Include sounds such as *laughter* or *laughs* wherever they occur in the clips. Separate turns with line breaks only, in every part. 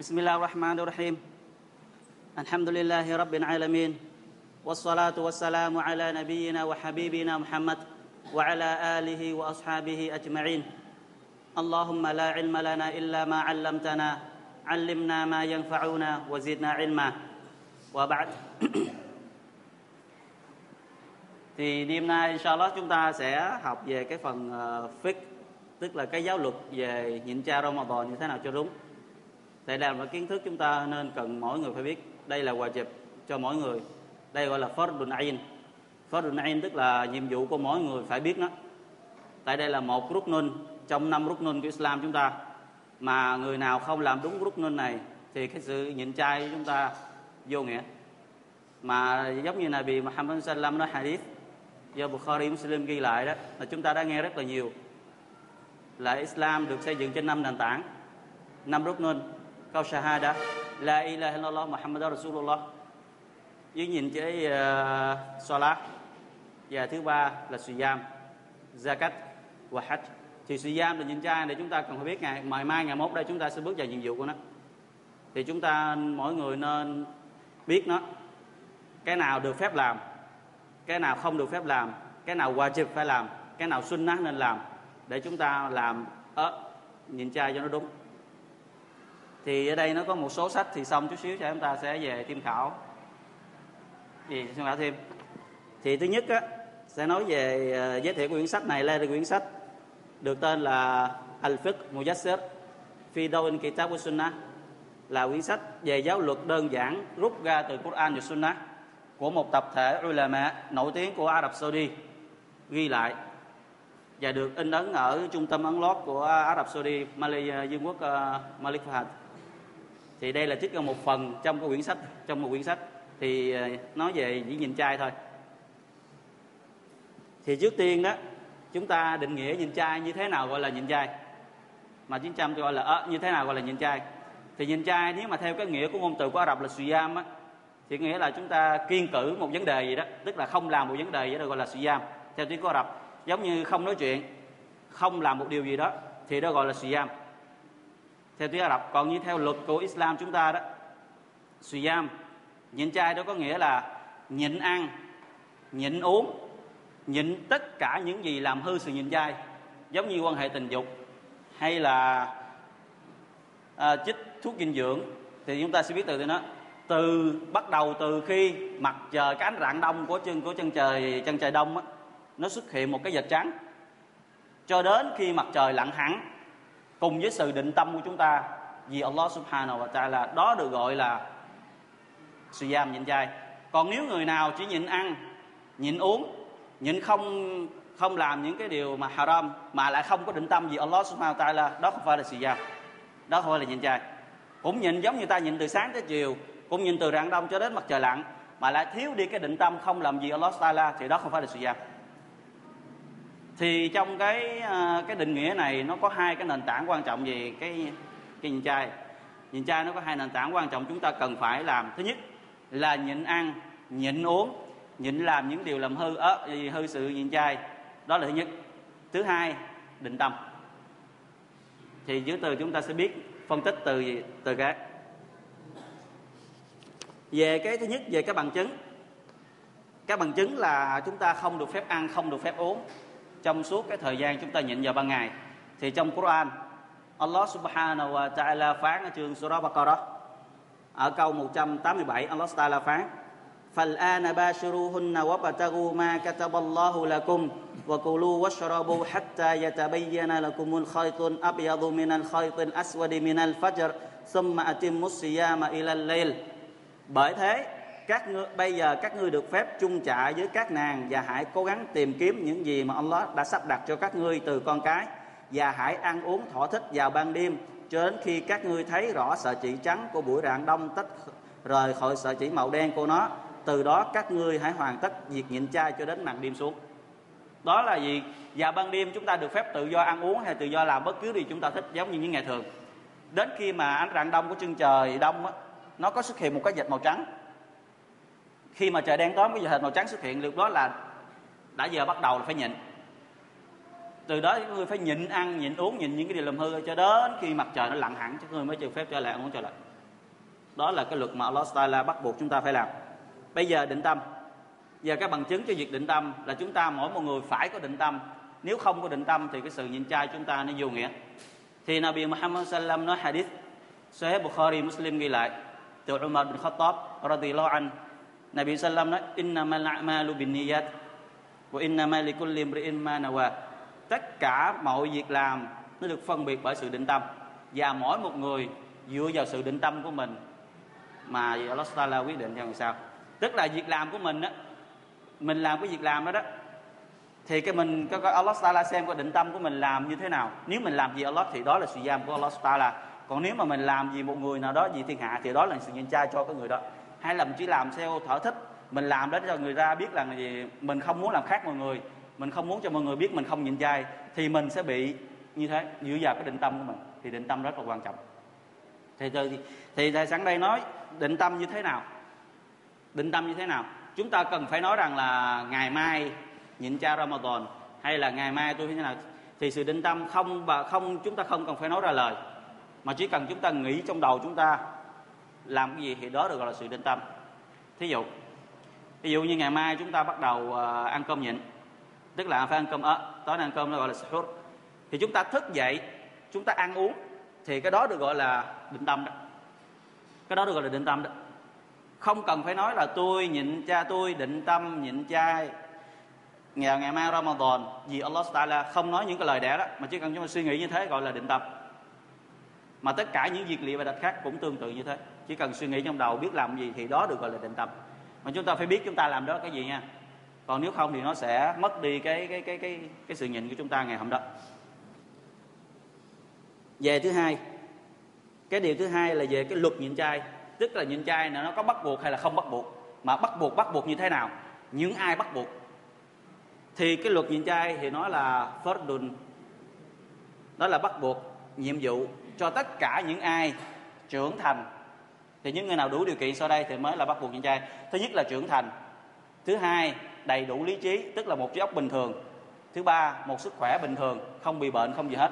بسم الله الرحمن الرحيم الحمد لله رب العالمين والصلاة والسلام على نبينا وحبيبنا محمد وعلى آله وأصحابه أجمعين اللهم لا علم لنا إلا ما علمتنا علمنا ما ينفعنا وزدنا علما وبعد thì đêm nay inshallah chúng ta sẽ học về cái phần uh, fiqh tức là cái giáo luật về nhịn cha Ramadan như thế nào cho đúng đây là một kiến thức chúng ta nên cần mỗi người phải biết. Đây là wajib cho mỗi người. Đây gọi là fardun ain fardun ain tức là nhiệm vụ của mỗi người phải biết nó. Tại đây là một rút nun trong năm rút nun của Islam chúng ta. Mà người nào không làm đúng rút nun này thì cái sự nhịn chay của chúng ta vô nghĩa. Mà giống như Nabi Muhammad sallam nói hadith, do Bukhari Muslim ghi lại đó, là chúng ta đã nghe rất là nhiều. Là Islam được xây dựng trên năm nền tảng, năm rút nun câu shahada la ilaha illallah Muhammad Rasulullah. Với nhìn cái uh, salat và thứ ba là Suyam, zakat và hajj. Thì Suyam là nhìn trai để chúng ta cần phải biết ngày mai mai ngày mốt đây chúng ta sẽ bước vào nhiệm vụ của nó. Thì chúng ta mỗi người nên biết nó. Cái nào được phép làm cái nào không được phép làm cái nào wajib phải làm cái nào sunnah nên làm để chúng ta làm ớ nhìn trai cho nó đúng thì ở đây nó có một số sách thì xong chút xíu cho chúng ta sẽ về tham khảo. Gì? Tham khảo thêm. Thì thứ nhất á sẽ nói về ờ, giới thiệu quyển sách này. Là quyển sách được tên là Al Fiqh Mujassir Fi Dawin Kitab wa Sunnah. Là quyển sách về giáo luật đơn giản rút ra từ Quran và Sunnah của một tập thể ulama nổi tiếng của Ả Rập Saudi ghi lại và được in ấn ở trung tâm ấn lót của Ả Rập Saudi, Malaysia, Dương ờ, quốc uh, Malik Fahad. Thì đây là trích ra một phần trong cái quyển sách, trong một quyển sách thì ờ, nói về chỉ nhìn trai thôi. Thì trước tiên đó, chúng ta định nghĩa nhìn trai như thế nào gọi là nhìn trai? Mà chính trăm gọi là à, như thế nào gọi là nhìn trai? Thì nhìn trai nếu mà theo cái nghĩa của ngôn từ của Ả Rập là suyam á, thì nghĩa là chúng ta kiên cử một vấn đề gì đó, tức là không làm một vấn đề gì đó gọi là suyam. Theo tiếng của Ả Rập giống như không nói chuyện không làm một điều gì đó thì đó gọi là suyam theo tiếng Ả Rập còn như theo luật của Islam chúng ta đó suyam nhịn chay đó có nghĩa là nhịn ăn nhịn uống nhịn tất cả những gì làm hư sự nhịn chay giống như quan hệ tình dục hay là à, chích thuốc dinh dưỡng. Thì chúng ta sẽ biết từ nó từ bắt đầu từ khi mặt trời cái ánh rạng đông của chân của chân trời chân trời đông á nó xuất hiện một cái vệt trắng. Cho đến khi mặt trời lặn hẳn cùng với sự định tâm của chúng ta, vì Allah subhanahu wa ta'ala đó được gọi là siyam, nhịn chay còn nếu người nào chỉ nhịn ăn, nhịn uống, nhịn không không làm những cái điều mà haram mà lại không có định tâm vì Allah subhanahu wa ta'ala, đó không phải là siyam, đó không phải là nhịn chay cũng nhịn giống như ta nhịn từ sáng tới chiều, cũng nhịn từ rạng đông cho đến mặt trời lặn, mà lại thiếu đi cái định tâm không làm gì Allah ta'ala thì đó không phải là siyam thì trong cái ờ, cái định nghĩa này nó có hai cái nền tảng quan trọng về cái cái nhịn chay nhịn chay nó có hai nền tảng quan trọng chúng ta cần phải làm. Thứ nhất là nhịn ăn, nhịn uống, nhịn làm những điều làm hư, ớ hư sự nhịn chay đó là thứ nhất. Thứ hai, định tâm. Thì dưới từ chúng ta sẽ biết phân tích từ từ cái. Về cái thứ nhất, về cái bằng chứng. Cái bằng chứng là chúng ta không được phép ăn, không được phép uống trong suốt cái thời gian chúng ta nhịn vào ban ngày thì trong Quran Allah subhanahu wa ta'ala phán ở trường Surah Baqarah ở câu 187 Allah ta'ala phán فالآن باشروهن وابتغوا ما كتب الله لكم وكلوا واشربوا حتى يتبين لكم الخيط الأبيض من الخيط الأسود من الفجر ثم أتموا الصيام إلى الليل bởi thế các ngươi bây giờ các ngươi được phép chung trả với các nàng và hãy cố gắng tìm kiếm những gì mà Allah đã sắp đặt cho các ngươi từ con cái và hãy ăn uống thỏa thích vào ban đêm. Cho đến khi các ngươi thấy rõ sợi chỉ trắng của buổi rạng đông tách rời khỏi sợi chỉ màu đen của nó, từ đó các ngươi hãy hoàn tất việc nhịn chay cho đến màn đêm xuống. Đó là gì? Vào ban đêm chúng ta được phép tự do ăn uống hay tự do làm bất cứ điều chúng ta thích, giống như những ngày thường. Đến khi mà ánh rạng đông của chân trời đông á, nó có xuất hiện một cái dệt màu trắng khi mà trời đen tối cái vệt màu trắng xuất hiện, lúc đó là đã giờ bắt đầu là phải nhịn. Từ đó các người phải nhịn ăn, nhịn uống, nhịn những cái điều làm hư, cho đến khi mặt trời nó lặn hẳn các người mới cho phép trở lại ăn uống trở lại. Đó là cái luật mà Allah Taala bắt buộc chúng ta phải làm. Bây giờ định tâm. Giờ các bằng chứng cho việc định tâm là chúng ta mỗi một người phải có định tâm. Nếu không có định tâm thì cái sự nhịn chay chúng ta nó vô nghĩa. Thì Nabi Muhammad sallam nói hadith, Sahih Bukhari Muslim ghi lại từ Umar bin Khattab radhiyallahu anh. Nabi sallam nói innamal a'malu binniyat wa innamal likulli imri'in ma nawa. Tất cả mọi việc làm nó được phân biệt bởi sự định tâm. Và mỗi một người dựa vào sự định tâm của mình mà Allah Taala quyết định theo làm sao? Tức là việc làm của mình á, mình làm cái việc làm đó đó, thì cái mình có Allah Taala xem cái định tâm của mình làm như thế nào. Nếu mình làm gì Allah thì đó là sự giam của Allah Taala. Còn nếu mà mình làm gì một người nào đó, gì thiên hạ thì đó là sự nhân trai cho cái người đó hay là mình chỉ làm theo thở thích mình làm để cho người ra biết là gì? Mình không muốn làm khác mọi người. Mình không muốn cho mọi người biết mình không nhịn chay thì mình sẽ bị như thế dựa vào cái định tâm của mình. Thì định tâm rất là quan trọng. Thì thì, thì thầy sẵn đây nói định tâm như thế nào? Định tâm như thế nào? Chúng ta cần phải nói rằng là ngày mai nhịn cha Ramadan hay là ngày mai tôi như thế nào? Thì sự định tâm không và không chúng ta không cần phải nói ra lời mà chỉ cần chúng ta nghĩ trong đầu chúng ta làm cái gì thì đó được gọi là sự định tâm. Thí dụ ví dụ như ngày mai chúng ta bắt đầu ờ, ăn cơm nhịn tức là phải ăn cơm ớt tối nay ăn cơm nó gọi là sahur thì chúng ta thức dậy chúng ta ăn uống thì cái đó được gọi là định tâm đó. Cái đó được gọi là định tâm đó. Không cần phải nói là tôi nhịn cha tôi định tâm nhịn chai, ngày ngày mai Ramadan vì Allah Taala không nói những cái lời đẻ đó mà chỉ cần chúng ta suy nghĩ như thế gọi là định tâm. Mà tất cả những việc lìa và đặt khác cũng tương tự như thế chỉ cần suy nghĩ trong đầu biết làm gì thì đó được gọi là định tâm mà chúng ta phải biết chúng ta làm đó cái gì nha. Còn nếu không thì nó sẽ mất đi cái cái cái cái cái sự nhìn của chúng ta ngày hôm đó. Về thứ hai, cái điều thứ hai là về cái luật nhịn chay tức là nhịn chay là nó có bắt buộc hay là không bắt buộc. Mà bắt buộc bắt buộc như thế nào? Những ai bắt buộc? Thì cái luật nhịn chay thì nó là fardun đó là bắt buộc nhiệm vụ cho tất cả những ai trưởng thành thì những người nào đủ điều kiện sau đây thì mới là bắt buộc chàng chay thứ nhất là trưởng thành. Thứ hai đầy đủ lý trí tức là một trí óc bình thường. Thứ ba một sức khỏe bình thường không bị bệnh không gì hết.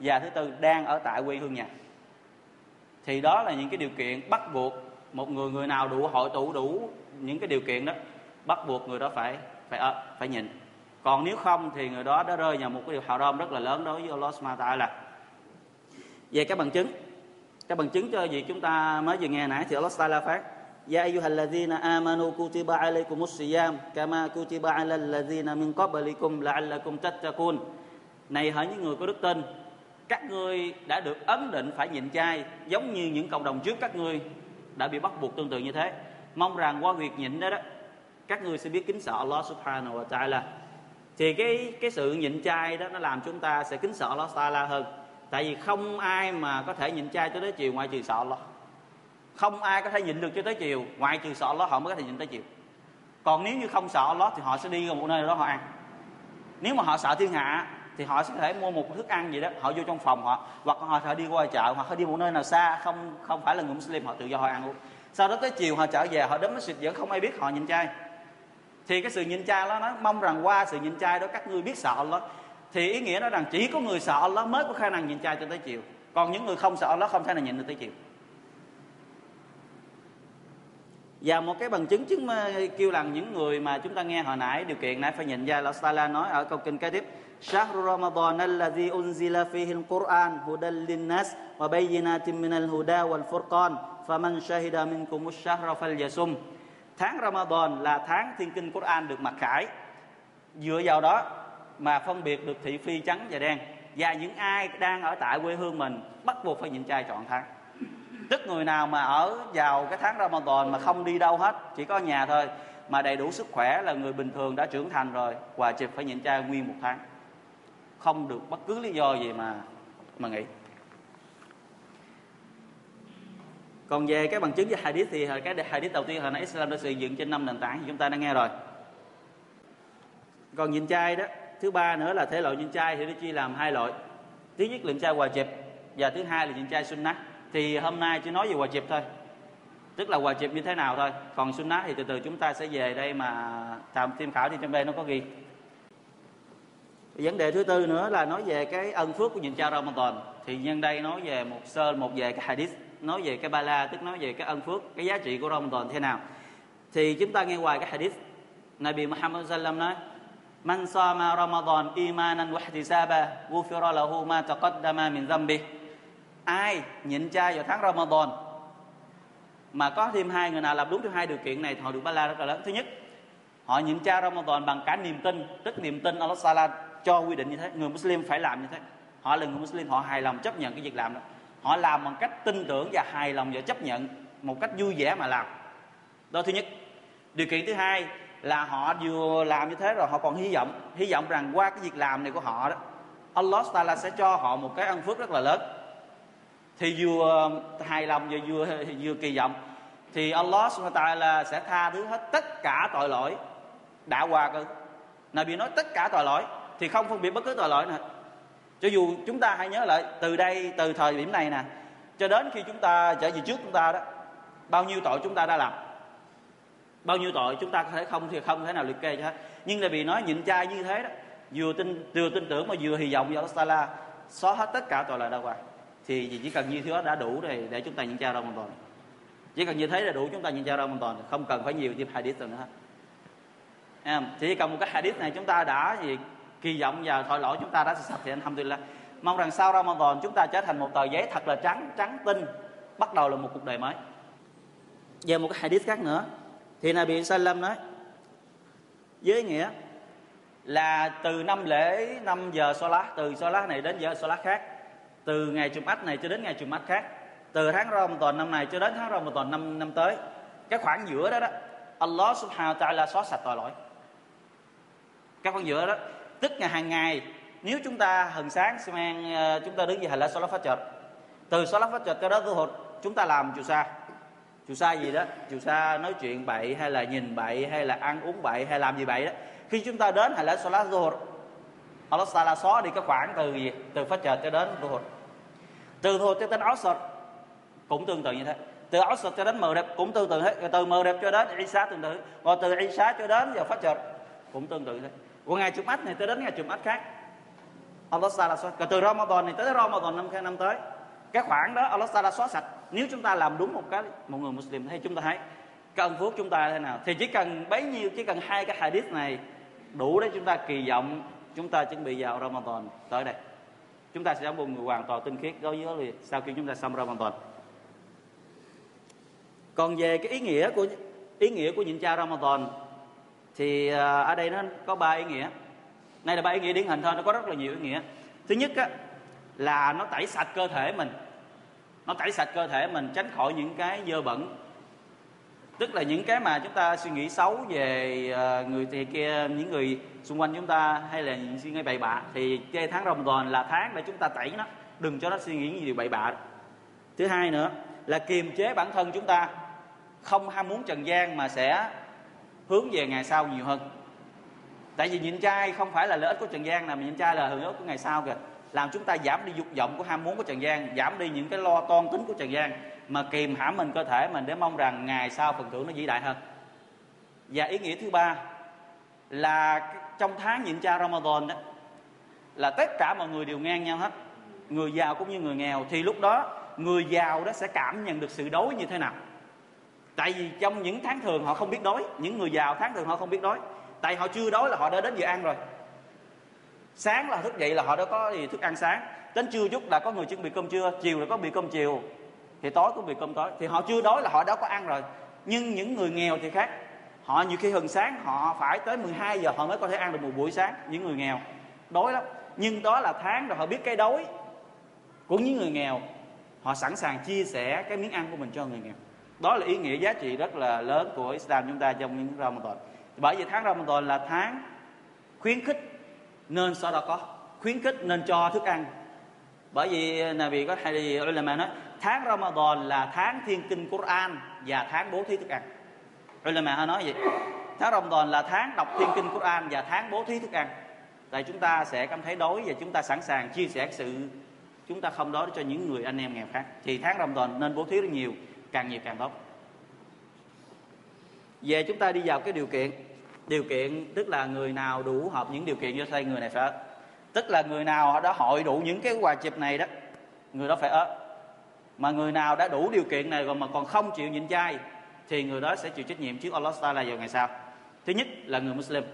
Và thứ tư đang ở tại quê hương nhà. Thì đó là những cái điều kiện bắt buộc một người người nào đủ hội tụ đủ những cái điều kiện đó bắt buộc người đó phải phải à, phải nhịn. Còn nếu không thì người đó đã rơi vào một cái điều hào haram rất là lớn đối với Allah Subhanahu Taala. Về các bằng chứng các bằng chứng cho việc chúng ta mới vừa nghe nãy thì Allah Taala phát Ya ayyuhalladhina amanu kutiba alaykumus siyam kama kutiba alal ladzina min qablikum la'allakum tattaqun. Này hỡi những người có đức tin, các ngươi đã được ấn định phải nhịn chay giống như những cộng đồng trước các ngươi đã bị bắt buộc tương tự như thế. Mong rằng qua việc nhịn đó đó các ngươi sẽ biết kính sợ Allah subhanahu wa ta'ala. Thì cái cái sự nhịn chay đó nó làm chúng ta sẽ kính sợ Allah ta'ala hơn tại vì không ai mà có thể nhịn chay cho tới chiều ngoài trừ sợ lo không ai có thể nhịn được cho tới chiều ngoài trừ sợ lo họ mới có thể nhịn tới chiều còn nếu như không sợ lo thì họ sẽ đi vào một nơi đó họ ăn. Nếu mà họ sợ thiên hạ thì họ sẽ có thể mua một thức ăn gì đó, họ vô trong phòng họ, hoặc họ thể đi qua chợ, hoặc họ đi một nơi nào xa, không không phải là người Muslim, họ tự do họ ăn luôn sau đó tới chiều họ trở về, họ đấm nó xịt vẫn không ai biết họ nhịn chay. Thì cái sự nhịn chay đó, nó mong rằng qua sự nhịn chay đó, các ngươi biết sợ lo thì ý nghĩa nó rằng chỉ có người sợ Allah mới có khả năng nhịn chay cho tới chiều còn những người không sợ Allah không thể nào nhịn được tới chiều và một cái bằng chứng chứng kêu rằng những người mà chúng ta nghe hồi nãy điều kiện nãy phải nhìn ra Allah Taala nói ở câu kinh kế tiếp شهر رمضان الذي أنزل فيه القرآن هدى للناس وبينات من الهدى والفرقان فمن شهد منكم الشهر فليصم tháng Ramadan là tháng thiên kinh Quran được mặc khải dựa vào đó mà phân biệt được thị phi trắng và đen. Và những ai đang ở tại quê hương mình bắt buộc phải nhịn chay trọn tháng. Tức người nào mà ở vào cái tháng Ramadan mà không đi đâu hết, chỉ có nhà thôi, mà đầy đủ sức khỏe là người bình thường đã trưởng thành rồi và chịp phải nhịn chay nguyên một tháng. Không được bất cứ lý do gì mà mà nghĩ. Còn về cái bằng chứng với hadith thì cái hadith đầu tiên hồi nãy Islam đã xây dựng trên năm nền tảng thì chúng ta đã nghe rồi. Còn nhịn chay đó thứ ba nữa là thể loại nhịn chay thì nó chia làm hai loại. Thứ nhất là nhịn chay hòa chịp và thứ hai là nhịn chay sunnah thì hôm nay chỉ nói về hòa chịp thôi. Tức là hòa chịp như thế nào thôi. Còn sunnah thì từ từ chúng ta sẽ về đây mà tạm tham khảo thì trong đây nó có ghi. Vấn đề thứ tư nữa là nói về cái ân phước của nhịn cha Ramadan. Thì nhân đây nói về một sơ một về cái hadith, nói về cái bala, tức nói về cái ân phước, cái giá trị của Ramadan thế nào. Thì chúng ta nghe hoài cái hadith Nabi Muhammad sallam nói Man sama Ramadan imanan wa ihtisaba, ghufira lahu ma taqaddama min dhanbi ai nhịn chay vào tháng Ramadan. Mà có thêm hai người nào làm đúng theo hai điều kiện này thì họ được ba la rất là lớn. Thứ nhất, họ nhịn chay Ramadan bằng cả niềm tin, tức niềm tin Allah Sala cho quy định như thế. Người Muslim phải làm như thế. Họ là người Muslim, họ hài lòng chấp nhận cái việc làm đó. Họ làm bằng cách tin tưởng và hài lòng và chấp nhận một cách vui vẻ mà làm. Đó thứ nhất. Điều kiện thứ hai là họ vừa làm như thế rồi họ còn hy vọng hy vọng rằng qua cái việc làm này của họ đó, Allah Taala sẽ cho họ một cái ân phước rất là lớn. Thì vừa hài lòng và vừa vừa kỳ vọng, thì Allah Taala sẽ tha thứ hết tất cả tội lỗi đã qua cơ. Nabi nói tất cả tội lỗi, thì không phân biệt bất cứ tội lỗi nào. Cho dù chúng ta hãy nhớ lại, từ đây, từ thời điểm này nè, cho đến khi chúng ta trở về trước chúng ta đó, bao nhiêu tội chúng ta đã làm bao nhiêu tội chúng ta có thể không thì không thể nào liệt kê cho hết. Nhưng là vì nói nhịn chay như thế đó vừa tin vừa tin tưởng mà vừa hy vọng vào Allah xóa hết tất cả tội lỗi đã qua thì chỉ cần như thế đó đã đủ để để chúng ta nhịn chay Ramadan chỉ cần như thế là đủ chúng ta nhịn chay Ramadan không cần phải nhiều thêm hadith nữa. Hết à, chỉ cần một cái hadith này chúng ta đã gì kỳ vọng vào tội lỗi chúng ta đã sạch thì alhamdulillah. Mong rằng sau Ramadan chúng ta trở thành một tờ giấy thật là trắng trắng tinh bắt đầu là một cuộc đời mới. Về một cái hadith khác nữa thì Nabi Sallam nói, với nghĩa là từ năm lễ, năm giờ Salat, từ Salat này đến giờ Salat khác, từ ngày Jumat này cho đến ngày Jumat khác, từ tháng Ramadan năm này cho đến tháng Ramadan năm năm tới. Cái khoảng giữa đó đó, Allah Subhanahu wa Taala xóa sạch tội lỗi. Cái khoảng giữa đó, tức ngày hàng ngày, nếu chúng ta hừng sáng, xem ờ, chúng ta đứng về hành lễ phát Fajr. Từ Salat Fajr cho đến hội chúng ta làm chùa sa chùa sa gì đó, chùa sa nói chuyện bậy hay là nhìn bậy hay là ăn uống bậy hay làm gì bậy đó. Khi chúng ta đến hay là Salat Zuhur, Allah Taala xóa đi cái khoảng từ gì? Từ Fajr cho đến Zuhur. Từ Zuhur cho đến Asr, cũng tương tự như thế. Từ Asr cho đến mờ đẹp cũng tương tự hết từ mờ đẹp cho đến Isa tương tự. Và từ Isa cho đến giờ Fajr cũng tương tự như thế. Của ngày Jumat này tới đến ngày chụp ách khác. Allah Taala xóa. Từ Ramadan này tới Ramadan năm năm tới. Cái khoảng đó Allah Taala xóa sạch nếu chúng ta làm đúng một cái một người Muslim hay chúng ta thấy cần phước chúng ta thế nào? Thì chỉ cần bấy nhiêu chỉ cần hai cái hadith này đủ để chúng ta kỳ vọng chúng ta chuẩn bị vào Ramadan tới đây. Chúng ta sẽ sống một người hoàn toàn tinh khiết. Đối với sau khi chúng ta xong Ramadan. Còn về cái ý nghĩa của ý nghĩa của nhịn cha Ramadan thì à, ở đây nó có ba ý nghĩa. Này là ba ý nghĩa điển hình thôi nó có rất là nhiều ý nghĩa. Thứ nhất á, là nó tẩy sạch cơ thể mình nó tẩy sạch cơ thể mình, tránh khỏi những cái dơ bẩn. Tức là những cái mà chúng ta suy nghĩ xấu về ờ, người thì kia, những người xung quanh chúng ta hay là những suy nghĩ bậy bạ thì chơi tháng Ramadan là tháng để chúng ta tẩy nó. Đừng cho nó suy nghĩ gì bậy bạ. Thứ hai nữa là kiềm chế bản thân chúng ta, không ham muốn trần gian mà sẽ hướng về ngày sau nhiều hơn. Tại vì nhịn trai không phải là lợi ích của trần gian nào, mà nhịn trai là lợi ích của ngày sau kìa làm chúng ta giảm đi dục vọng của ham muốn của trần gian giảm đi những cái lo toan tính của trần gian mà kìm hãm mình cơ thể mình để mong rằng ngày sau phần thưởng nó vĩ đại hơn. Và ý nghĩa thứ ba là trong tháng nhịn cha Ramadan đó, là tất cả mọi người đều ngang nhau hết. Người giàu cũng như người nghèo. Thì lúc đó, người giàu đó sẽ cảm nhận được sự đói như thế nào. Tại vì trong những tháng thường họ không biết đói, những người giàu tháng thường họ không biết đói. Tại họ chưa đói là họ đã đến giờ ăn rồi sáng là thức dậy là họ đã có gì thức ăn sáng. Đến trưa chút là có người chuẩn bị cơm trưa, chiều là có bị cơm chiều. Thì tối cũng bị cơm tối. Thì họ chưa đói là họ đã có ăn rồi. Nhưng những người nghèo thì khác. Họ nhiều khi hừng sáng, họ phải tới 12 giờ họ mới có thể ăn được một buổi sáng, những người nghèo. Đói lắm. Nhưng đó là tháng rồi họ biết cái đói của những người nghèo. Họ sẵn sàng chia sẻ cái miếng ăn của mình cho người nghèo. Đó là ý nghĩa giá trị rất là lớn của Islam chúng ta trong những Ramadan. Bởi vì tháng Ramadan là tháng khuyến khích nên sau đó có khuyến khích nên cho thức ăn. Bởi vì Nabi có hay đi ulama nói, tháng Ramadan là tháng thiên kinh Quran và tháng bố thí thức ăn. Ulama nói vậy, tháng Ramadan là tháng đọc thiên kinh Quran và tháng bố thí thức ăn. Tại chúng ta sẽ cảm thấy đói và chúng ta sẵn sàng chia sẻ sự chúng ta không đói cho những người anh em nghèo khác. Thì tháng Ramadan nên bố thí rất nhiều, càng nhiều càng tốt. Về chúng ta đi vào cái điều kiện điều kiện tức là người nào đủ hợp những điều kiện cho xây người này phải tức là người nào đã hội đủ những cái quà chụp này đó, người đó phải ớt. Mà người nào đã đủ điều kiện này rồi mà còn không chịu nhịn chay thì người đó sẽ chịu trách nhiệm trước Allah Taala vào ngày sau. Thứ nhất là người Muslim.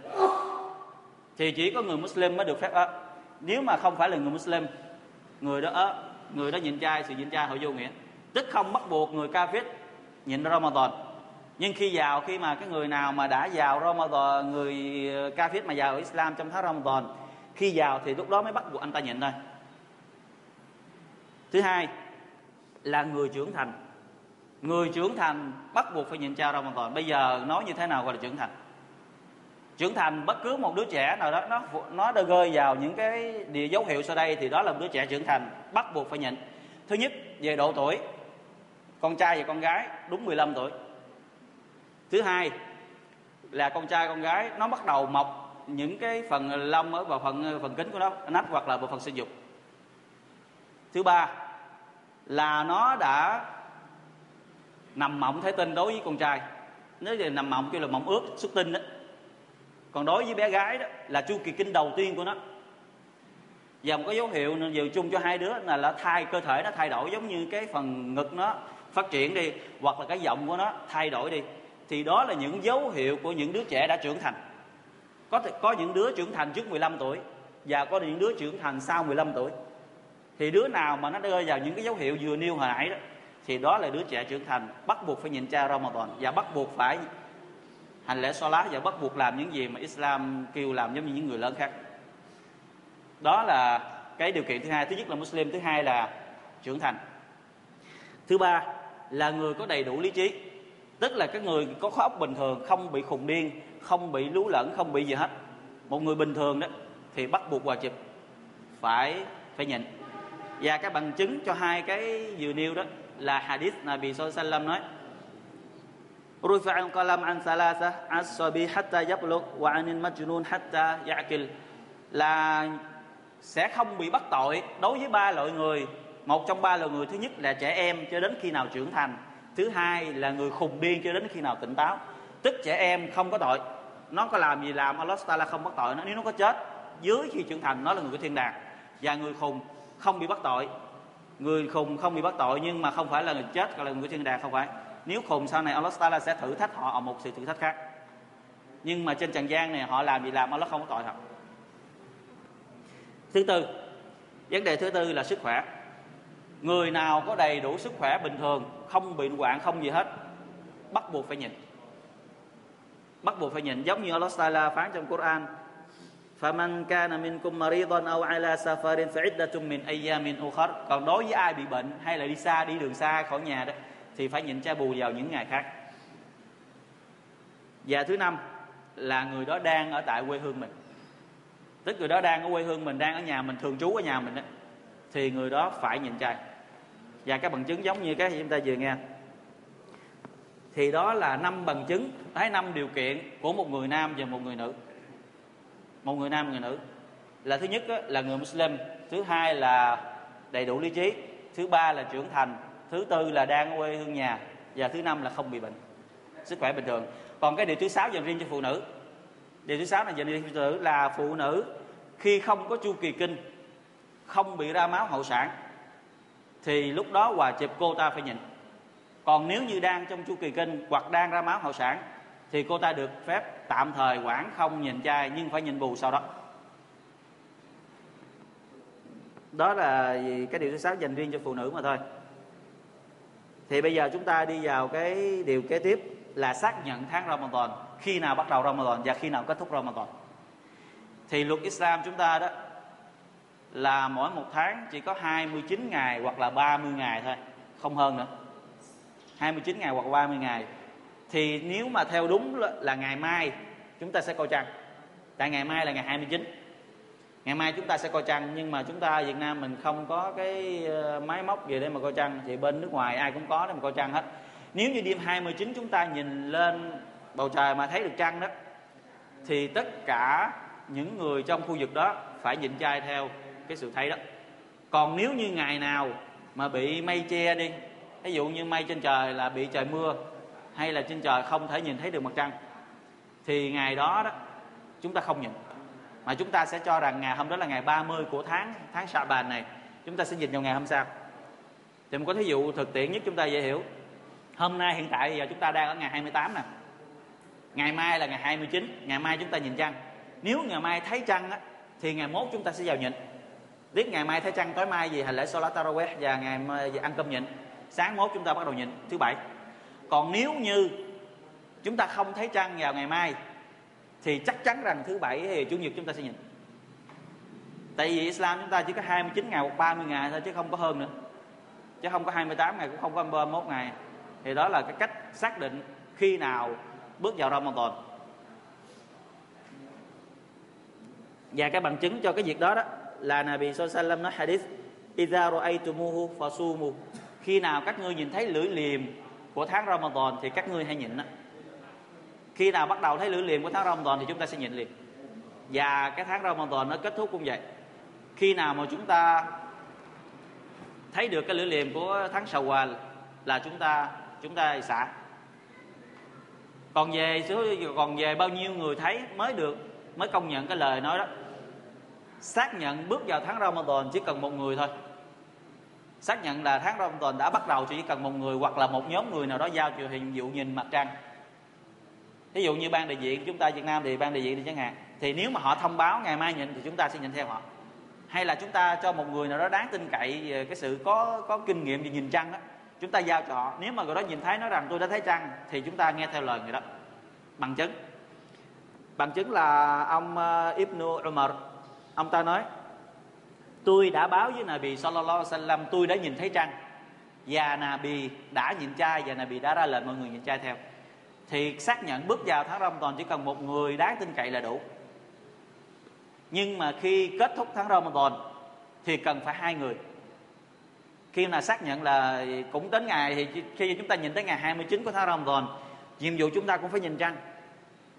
Thì chỉ có người Muslim mới được phép ớt. Nếu mà không phải là người Muslim, người đó ớt, người đó nhịn chay sự nhịn chay họ vô nghĩa. Tức không bắt buộc người kafir nhịn Ramadan nhưng khi vào khi mà cái người nào mà đã vào Ramadan, người ờ, kafir mà vào Islam trong tháng Ramadan, khi vào thì lúc đó mới bắt buộc anh ta nhịn thôi. Thứ hai là người trưởng thành. Người trưởng thành bắt buộc phải nhịn chay Ramadan. Bây giờ nói như thế nào gọi là trưởng thành? Trưởng thành bất cứ một đứa trẻ nào đó, nó nó đã rơi vào những cái địa dấu hiệu sau đây thì đó là một đứa trẻ trưởng thành, bắt buộc phải nhịn. Thứ nhất, về độ tuổi. Con trai và con gái, đúng 15 tuổi thứ hai là con trai con gái nó bắt đầu mọc những cái phần lông ở vào phần phần kính của nó nách hoặc là bộ phận sinh dục. Thứ ba là nó đã nằm mộng thể tinh đối với con trai. Nếu là nằm mộng kêu là mộng ướt xuất tinh đó. Còn đối với bé gái đó là chu kỳ kinh đầu tiên của nó. Và một cái dấu hiệu dường chung cho hai đứa là, là thai cơ thể nó thay đổi giống như cái phần ngực nó phát triển đi hoặc là cái giọng của nó thay đổi đi thì đó là những dấu hiệu của những đứa trẻ đã trưởng thành. Có thể, có những đứa trưởng thành trước 15 tuổi và có những đứa trưởng thành sau 15 tuổi. Thì đứa nào mà nó rơi vào những cái dấu hiệu vừa nêu hồi nãy đó, thì đó là đứa trẻ trưởng thành, bắt buộc phải nhịn cha Ramadan và bắt buộc phải hành lễ lá và bắt buộc làm những gì mà Islam kêu làm giống như những người lớn khác. Đó là cái điều kiện thứ hai. Thứ nhất là Muslim, thứ hai là trưởng thành. Thứ ba là người có đầy đủ lý trí tức là cái người có khóa óc bình thường không bị khùng điên, không bị lú lẫn, không bị gì hết. Một người bình thường đó thì bắt buộc hòa chụp phải phải nhịn. Và các bằng chứng cho hai cái vừa nêu đó là hadith Nabi Sallam nói Rufa'an qalam an thalatha as-sabi hatta yablugh wa 'anil majnun hatta ya'qil là sẽ không bị bắt tội đối với ba loại người. Một trong ba loại người thứ nhất là trẻ em cho đến khi nào trưởng thành thứ hai là người khùng điên cho đến khi nào tỉnh táo. Tức trẻ em không có tội. Nó có làm gì làm, Allah Taala không bắt tội nó. Nếu nó có chết, dưới khi trưởng thành, nó là người của thiên đàng. Và người khùng không bị bắt tội. Người khùng không bị bắt tội nhưng mà không phải là người chết gọi là người của thiên đàng không phải. Nếu khùng, sau này Allah Taala sẽ thử thách họ ở một sự thử thách khác. Nhưng mà trên trần gian này, họ làm gì làm, Allah không có tội họ. Thứ tư, vấn đề thứ tư là sức khỏe. Người nào có đầy đủ sức khỏe bình thường không bị hoạn không gì hết bắt buộc phải nhịn bắt buộc phải nhịn giống như Allah Taala phán trong Quran فمن كان منكم مريضا أو على سفر فعدة من أيام أخر còn đối với ai bị bệnh hay là đi xa đi đường xa khỏi nhà đó thì phải nhịn cha bù vào những ngày khác và thứ năm là người đó đang ở tại quê hương mình tức người đó đang ở quê hương mình đang ở nhà mình thường trú ở nhà mình đó, thì người đó phải nhịn chay và các bằng chứng giống như cái chúng ta vừa nghe. Thì đó là năm bằng chứng thấy năm điều kiện của một người nam và một người nữ. Một người nam một người nữ. Là thứ nhất là người Muslim. Thứ hai là đầy đủ lý trí. Thứ ba là trưởng thành. Thứ tư là đang quê hương nhà. Và thứ năm là không bị bệnh. Sức khỏe bình thường. Còn cái điều thứ sáu dành riêng cho phụ nữ. Điều thứ sáu là dành riêng cho phụ nữ là phụ nữ khi không có chu kỳ kinh, không bị ra máu hậu sản thì lúc đó hòa chụp cô ta phải nhịn. Còn nếu như đang trong chu kỳ kinh hoặc đang ra máu hậu sản, thì cô ta được phép tạm thời quản không nhìn trai nhưng phải nhìn bù sau đó. Đó là cái điều thứ sáu dành riêng cho phụ nữ mà thôi. Thì bây giờ chúng ta đi vào cái điều kế tiếp là xác nhận tháng Ramadan, khi nào bắt đầu Ramadan và khi nào kết thúc Ramadan. Thì luật Islam chúng ta đó là mỗi một tháng chỉ có 29 ngày hoặc là 30 ngày thôi, không hơn nữa. 29 ngày hoặc 30 ngày. Thì nếu mà theo đúng là ngày mai, chúng ta sẽ coi trăng tại ngày mai là ngày 29 ngày mai chúng ta sẽ coi trăng nhưng mà chúng ta Việt Nam mình không có cái ờ, máy móc gì để mà coi trăng thì bên nước ngoài ai cũng có để mà coi trăng hết. Nếu như đêm 29 chúng ta nhìn lên bầu trời mà thấy được trăng đó, thì tất cả những người trong khu vực đó phải nhịn chay theo cái sự thấy đó. Còn nếu như ngày nào mà bị mây che đi ví dụ như mây trên trời là bị trời mưa hay là trên trời không thể nhìn thấy được mặt trăng thì ngày đó đó chúng ta không nhìn.
Mà chúng ta sẽ cho rằng ngày hôm đó là ngày 30 của tháng tháng sa bàn này chúng ta sẽ dịch vào ngày hôm sau. Thì một cái thí dụ thực tiễn nhất chúng ta dễ hiểu. Hôm nay hiện tại giờ chúng ta đang ở ngày 28 nè. Ngày mai là ngày 29 ngày mai chúng ta nhìn trăng. Nếu ngày mai thấy trăng á, thì ngày mốt chúng ta sẽ vào nhịn biết ngày mai thấy trăng, tối mai gì hành lễ Salat Taraweh và ngày mai ăn cơm nhịn. Sáng mốt chúng ta bắt đầu nhịn, thứ bảy. Còn nếu như chúng ta không thấy trăng vào ngày mai, thì chắc chắn rằng thứ bảy thì chủ nhật chúng ta sẽ nhịn. Tại vì Islam chúng ta chỉ có 29 ngày hoặc 30 ngày thôi chứ không có hơn nữa. Chứ không có 28 ngày cũng không có 31 ngày. Thì đó là cái cách xác định khi nào bước vào Ramadan. Và cái bằng chứng cho cái việc đó đó là Nabi Sallam nói hadith Idza ru'aytumuhu fasumu. Khi nào các ngươi nhìn thấy lưỡi liềm của tháng Ramadan thì các ngươi hãy nhịn đó. khi nào bắt đầu thấy lưỡi liềm của tháng Ramadan thì chúng ta sẽ nhịn liền. Và cái tháng Ramadan nó kết thúc cũng vậy. Khi nào mà chúng ta thấy được cái lưỡi liềm của tháng Shawwal là chúng ta chúng ta xả. Còn về số, còn về bao nhiêu người thấy mới được, mới công nhận cái lời nói đó xác nhận bước vào tháng Ramadan chỉ cần một người thôi. Xác nhận là tháng Ramadan đã bắt đầu, chỉ cần một người hoặc là một nhóm người nào đó giao cho hình, dụ nhìn mặt trăng. Ví dụ như ban đại diện chúng ta Việt Nam thì ban đại diện thì chẳng hạn. Thì nếu mà họ thông báo ngày mai nhìn thì chúng ta sẽ nhìn theo họ. Hay là chúng ta cho một người nào đó đáng tin cậy về cái sự có có kinh nghiệm về nhìn trăng đó chúng ta giao cho họ. Nếu mà người đó nhìn thấy nói rằng tôi đã thấy trăng thì chúng ta nghe theo lời người đó. Bằng chứng. Bằng chứng là ông ờ, Ibn Umar ông ta nói, tôi đã báo với Nabi Sallallahu Alaihi Wasallam, tôi đã nhìn thấy trăng. Và Nabi đã nhìn trai và Nabi đã ra lệnh mọi người nhìn trai theo. Thì xác nhận bước vào tháng Ramadan chỉ cần một người đáng tin cậy là đủ. Nhưng mà khi kết thúc tháng Ramadan thì cần phải hai người. Khi mà xác nhận là cũng đến ngày thì khi chúng ta nhìn tới ngày 29 của tháng Ramadan, nhiệm vụ chúng ta cũng phải nhìn trăng.